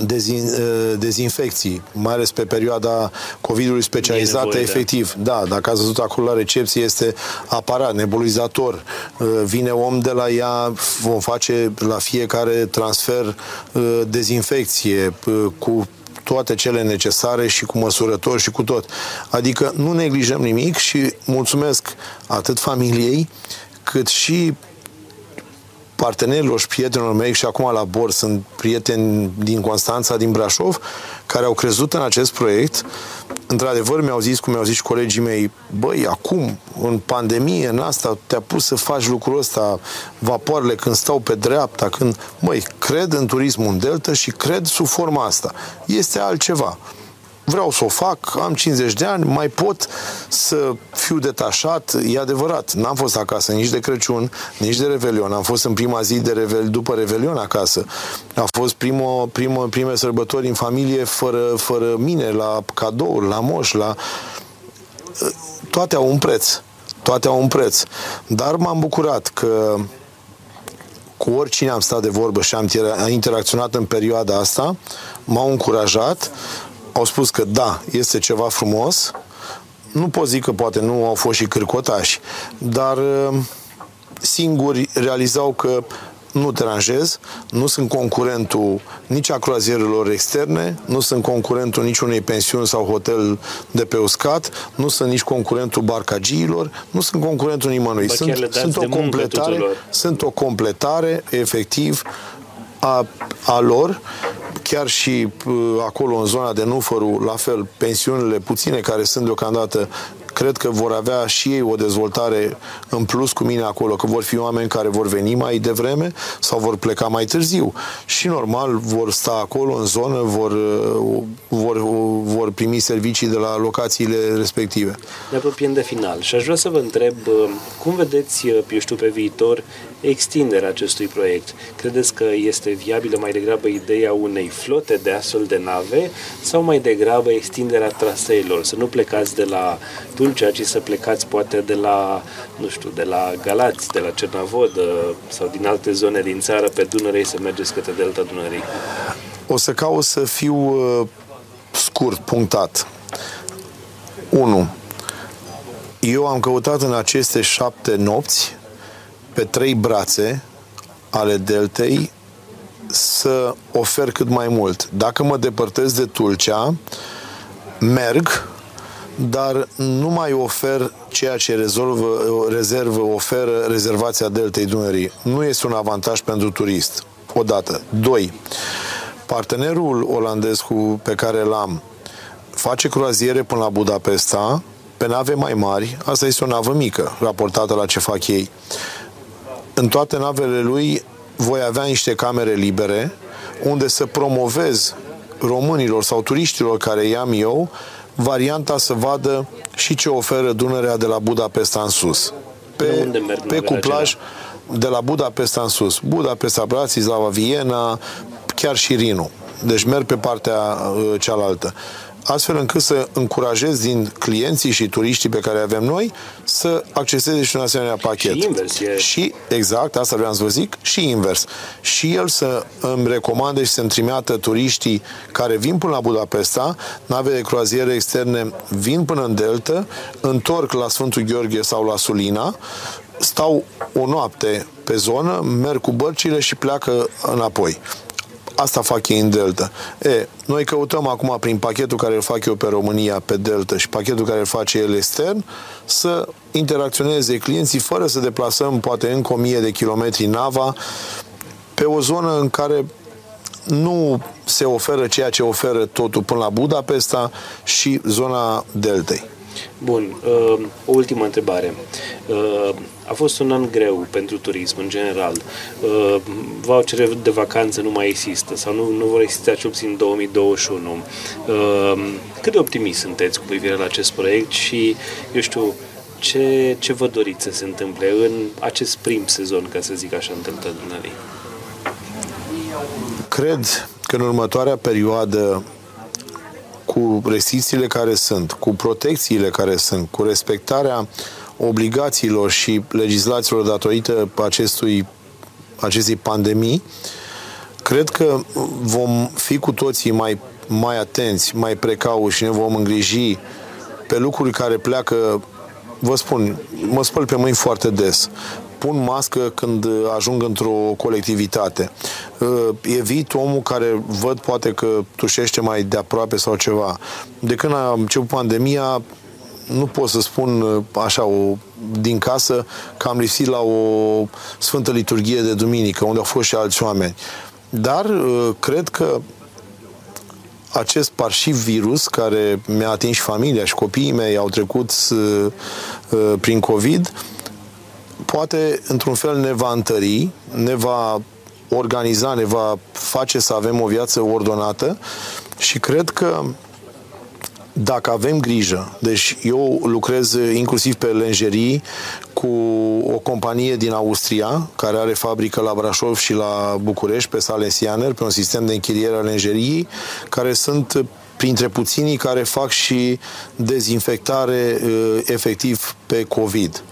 S4: dezin, uh, dezinfecții, mai ales pe perioada COVID-ului specializată, nevoie, efectiv. Da. da, dacă ați văzut acolo la recepție, este aparat, nebulizator. Uh, vine om de la ea, vom face la fiecare transfer uh, dezinfecție cu toate cele necesare și cu măsurători și cu tot. Adică nu neglijăm nimic și mulțumesc atât familiei cât și partenerilor și prietenilor mei și acum la bord sunt prieteni din Constanța, din Brașov, care au crezut în acest proiect. Într-adevăr, mi-au zis, cum mi-au zis și colegii mei, băi, acum, în pandemie, în asta, te-a pus să faci lucrul ăsta, vapoarele când stau pe dreapta, când, măi, cred în turismul în Delta și cred sub forma asta. Este altceva vreau să o fac, am 50 de ani, mai pot să fiu detașat, e adevărat. N-am fost acasă nici de Crăciun, nici de Revelion. Am fost în prima zi de Revel, după Revelion acasă. A fost primă, primă, prime sărbători în familie fără, fără mine, la cadouri, la moș, la... Toate au un preț. Toate au un preț. Dar m-am bucurat că cu oricine am stat de vorbă și am interacționat în perioada asta, m-au încurajat, au spus că da, este ceva frumos. Nu pot zic că poate nu au fost și cârcotași, dar uh, singuri realizau că nu deranjez, nu sunt concurentul nici a croazierelor externe, nu sunt concurentul niciunei pensiuni sau hotel de pe uscat, nu sunt nici concurentul barcagiilor, nu sunt concurentul nimănui. Sunt, sunt, o completare, sunt o completare, efectiv, a, a lor chiar și uh, acolo în zona de Nufăru, la fel, pensiunile puține care sunt deocamdată cred că vor avea și ei o dezvoltare în plus cu mine acolo, că vor fi oameni care vor veni mai devreme sau vor pleca mai târziu. Și normal vor sta acolo în zonă, vor, vor, vor primi servicii de la locațiile respective.
S2: Ne apropiem de final și aș vrea să vă întreb cum vedeți, eu știu, pe viitor extinderea acestui proiect. Credeți că este viabilă mai degrabă ideea unei flote de astfel de nave sau mai degrabă extinderea traseilor? Să nu plecați de la Tulcea, ci să plecați poate de la, nu știu, de la Galați, de la Cernavod sau din alte zone din țară pe Dunăre să mergeți către Delta Dunării?
S4: O să caut să fiu uh, scurt, punctat. 1. Eu am căutat în aceste șapte nopți pe trei brațe ale deltei să ofer cât mai mult. Dacă mă depărtez de Tulcea, merg, dar nu mai ofer ceea ce rezolvă, rezervă, oferă rezervația Deltei Dunării. Nu este un avantaj pentru turist. Odată. Doi. Partenerul olandez cu, pe care l-am face croaziere până la Budapesta pe nave mai mari. Asta este o navă mică, raportată la ce fac ei în toate navele lui voi avea niște camere libere unde să promovez românilor sau turiștilor care i-am eu varianta să vadă și ce oferă Dunărea de la Budapesta în sus.
S2: Pe, unde merg
S4: pe cuplaj de la Budapesta în sus. Budapesta, Bratislava, Viena, chiar și Rinu. Deci merg pe partea uh, cealaltă astfel încât să încurajez din clienții și turiștii pe care avem noi să acceseze și un asemenea pachet.
S2: Și invers. E...
S4: Și, exact, asta vreau să vă zic, și invers. Și el să îmi recomande și să-mi trimită turiștii care vin până la Budapesta, nave de croaziere externe vin până în Delta, întorc la Sfântul Gheorghe sau la Sulina, stau o noapte pe zonă, merg cu bărcile și pleacă înapoi. Asta fac ei în Delta. E, noi căutăm acum prin pachetul care îl fac eu pe România, pe Delta și pachetul care îl face el extern, să interacționeze clienții fără să deplasăm poate încă o mie de kilometri nava pe o zonă în care nu se oferă ceea ce oferă totul până la Budapesta și zona Deltei.
S2: Bun, uh, o ultimă întrebare. Uh, a fost un an greu pentru turism în general. Uh, vouchere de vacanță nu mai există sau nu, nu vor exista cel puțin în 2021. Uh, cât de optimist sunteți cu privire la acest proiect și, eu știu, ce, ce vă doriți să se întâmple în acest prim sezon, ca să zic așa, în Delta Dunării?
S4: Cred că în următoarea perioadă cu restricțiile care sunt, cu protecțiile care sunt, cu respectarea obligațiilor și legislațiilor datorită acestui, acestei pandemii, cred că vom fi cu toții mai, mai atenți, mai precauți și ne vom îngriji pe lucruri care pleacă vă spun, mă spăl pe mâini foarte des pun mască când ajung într-o colectivitate. Uh, evit omul care văd poate că tușește mai de aproape sau ceva. De când a început pandemia, nu pot să spun uh, așa o, din casă că am lipsit la o Sfântă Liturghie de Duminică, unde au fost și alți oameni. Dar uh, cred că acest parșiv virus care mi-a atins familia și copiii mei au trecut uh, prin COVID, poate într-un fel ne va întări, ne va organiza, ne va face să avem o viață ordonată și cred că dacă avem grijă, deci eu lucrez inclusiv pe lenjerii cu o companie din Austria, care are fabrică la Brașov și la București, pe Salesianer, pe un sistem de închiriere a lenjeriei, care sunt printre puținii care fac și dezinfectare uh, efectiv pe COVID.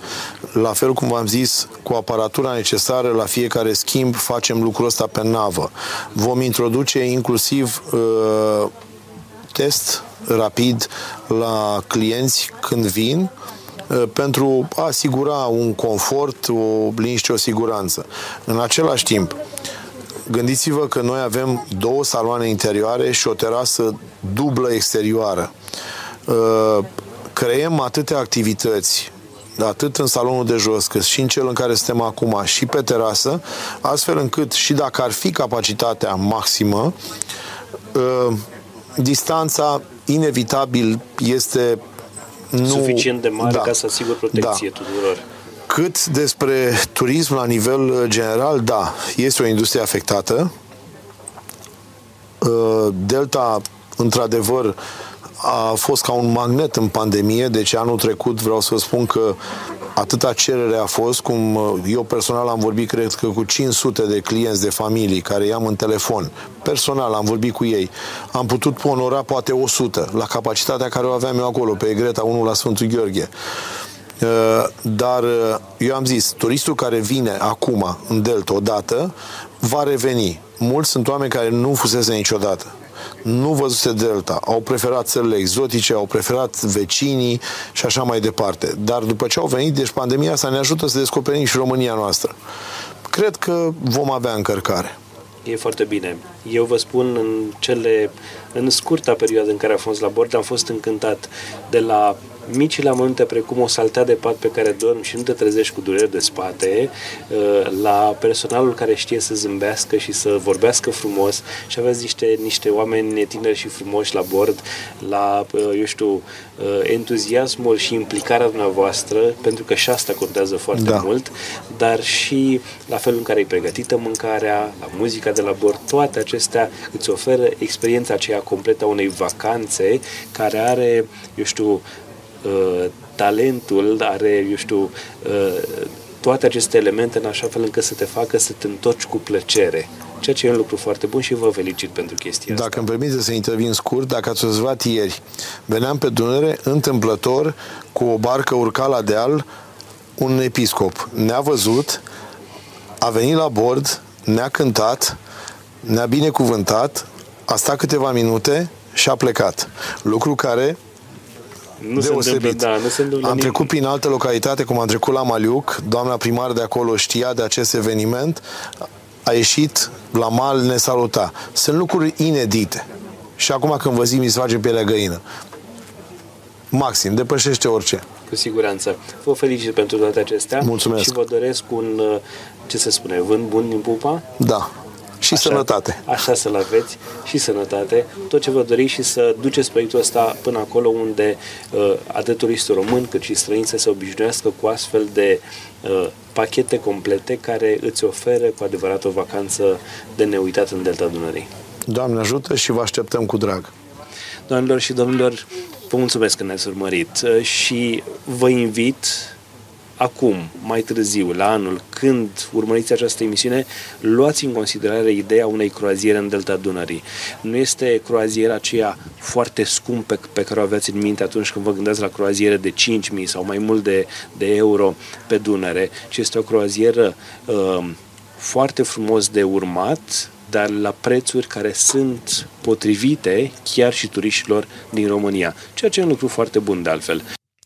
S4: La fel cum v-am zis, cu aparatura necesară la fiecare schimb facem lucrul ăsta pe navă. Vom introduce inclusiv uh, test rapid la clienți când vin uh, pentru a asigura un confort, o liniște, o siguranță. În același timp, gândiți-vă că noi avem două saloane interioare și o terasă dublă exterioară. Uh, creăm atâtea activități atât în salonul de jos, cât și în cel în care suntem acum, și pe terasă, astfel încât și dacă ar fi capacitatea maximă, uh, distanța inevitabil este
S2: nu, suficient de mare da, ca să asigur protecție da. tuturor.
S4: Cât despre turism la nivel general, da, este o industrie afectată. Uh, Delta, într-adevăr, a fost ca un magnet în pandemie, deci anul trecut vreau să vă spun că atâta cerere a fost, cum uh, eu personal am vorbit, cred că cu 500 de clienți de familii care i-am în telefon. Personal am vorbit cu ei. Am putut onora poate 100 la capacitatea care o aveam eu acolo, pe Greta 1 la Sfântul Gheorghe. Uh, dar uh, eu am zis, turistul care vine acum în Delta odată, va reveni. Mulți sunt oameni care nu fusese niciodată nu văzuse Delta, au preferat țările exotice, au preferat vecinii și așa mai departe. Dar după ce au venit, deci pandemia asta ne ajută să descoperim și România noastră. Cred că vom avea încărcare.
S2: E foarte bine. Eu vă spun, în cele, în scurta perioadă în care am fost la bord, am fost încântat de la micile momente precum o saltea de pat pe care dormi și nu te trezești cu dureri de spate, uh, la personalul care știe să zâmbească și să vorbească frumos și aveți niște, niște oameni tineri și frumoși la bord, la, uh, eu știu, uh, entuziasmul și implicarea dumneavoastră, pentru că și asta contează foarte da. mult, dar și la felul în care e pregătită mâncarea, la muzica de la bord, toate acestea îți oferă experiența aceea completă a unei vacanțe care are, eu știu, Uh, talentul, are, eu știu, uh, toate aceste elemente în așa fel încât să te facă să te întorci cu plăcere. Ceea ce e un lucru foarte bun și vă felicit pentru chestia
S4: Dacă asta. îmi permite să intervin scurt, dacă ați observat ieri, veneam pe Dunăre întâmplător cu o barcă urca la deal un episcop. Ne-a văzut, a venit la bord, ne-a cântat, ne-a binecuvântat, a stat câteva minute și a plecat. Lucru care
S2: nu deosebit. Se întâmplă, da, nu se întâmplă
S4: am
S2: nimic.
S4: trecut prin alte localitate, cum am trecut la Maliuc, doamna primar de acolo știa de acest eveniment, a ieșit la mal, ne saluta. Sunt lucruri inedite. Și acum când vă zic, mi se face pielea găină. Maxim, depășește orice.
S2: Cu siguranță. Vă felicit pentru toate acestea.
S4: Mulțumesc.
S2: Și vă doresc un, ce se spune, vânt bun din pupa?
S4: Da. Și așa, sănătate.
S2: Așa să-l aveți și sănătate. Tot ce vă doriți și să duceți proiectul ăsta până acolo unde uh, atât turistul român cât și străini să se obișnuiască cu astfel de uh, pachete complete care îți oferă cu adevărat o vacanță de neuitat în Delta Dunării.
S4: Doamne ajută și vă așteptăm cu drag.
S2: Doamnelor și domnilor, vă mulțumesc că ne-ați urmărit uh, și vă invit acum, mai târziu, la anul, când urmăriți această emisiune, luați în considerare ideea unei croaziere în Delta Dunării. Nu este croaziera aceea foarte scumpă pe care o aveți în minte atunci când vă gândeați la croaziere de 5.000 sau mai mult de, de euro pe Dunăre, ci este o croazieră uh, foarte frumos de urmat, dar la prețuri care sunt potrivite chiar și turiștilor din România, ceea ce e un lucru foarte bun de altfel.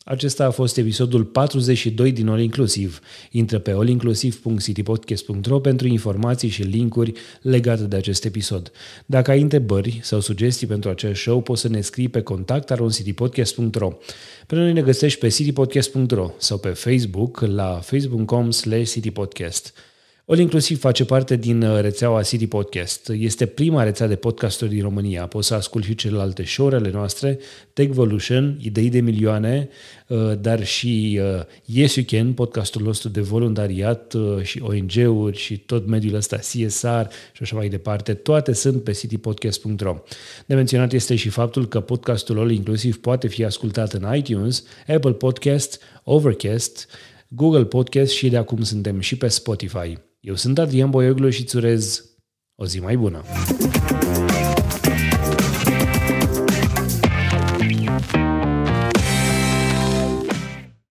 S1: Acesta a fost episodul 42 din All Inclusiv. Intră pe allinclusiv.citypodcast.ro pentru informații și linkuri legate de acest episod. Dacă ai întrebări sau sugestii pentru acest show, poți să ne scrii pe contact.citypodcast.ro. Pe noi ne găsești pe citypodcast.ro sau pe Facebook la facebook.com slash citypodcast. All Inclusiv face parte din uh, rețeaua City Podcast. Este prima rețea de podcasturi din România. Poți să asculti și celelalte show-urile noastre, Techvolution, Idei de milioane, uh, dar și uh, Yes You Can, podcastul nostru de voluntariat și ONG-uri și tot mediul ăsta CSR și așa mai departe. Toate sunt pe citypodcast.ro. De menționat este și faptul că podcastul All Inclusiv poate fi ascultat în iTunes, Apple Podcast, Overcast, Google Podcast și de acum suntem și pe Spotify. Eu sunt Adrian Boioglu și îți urez o zi mai bună!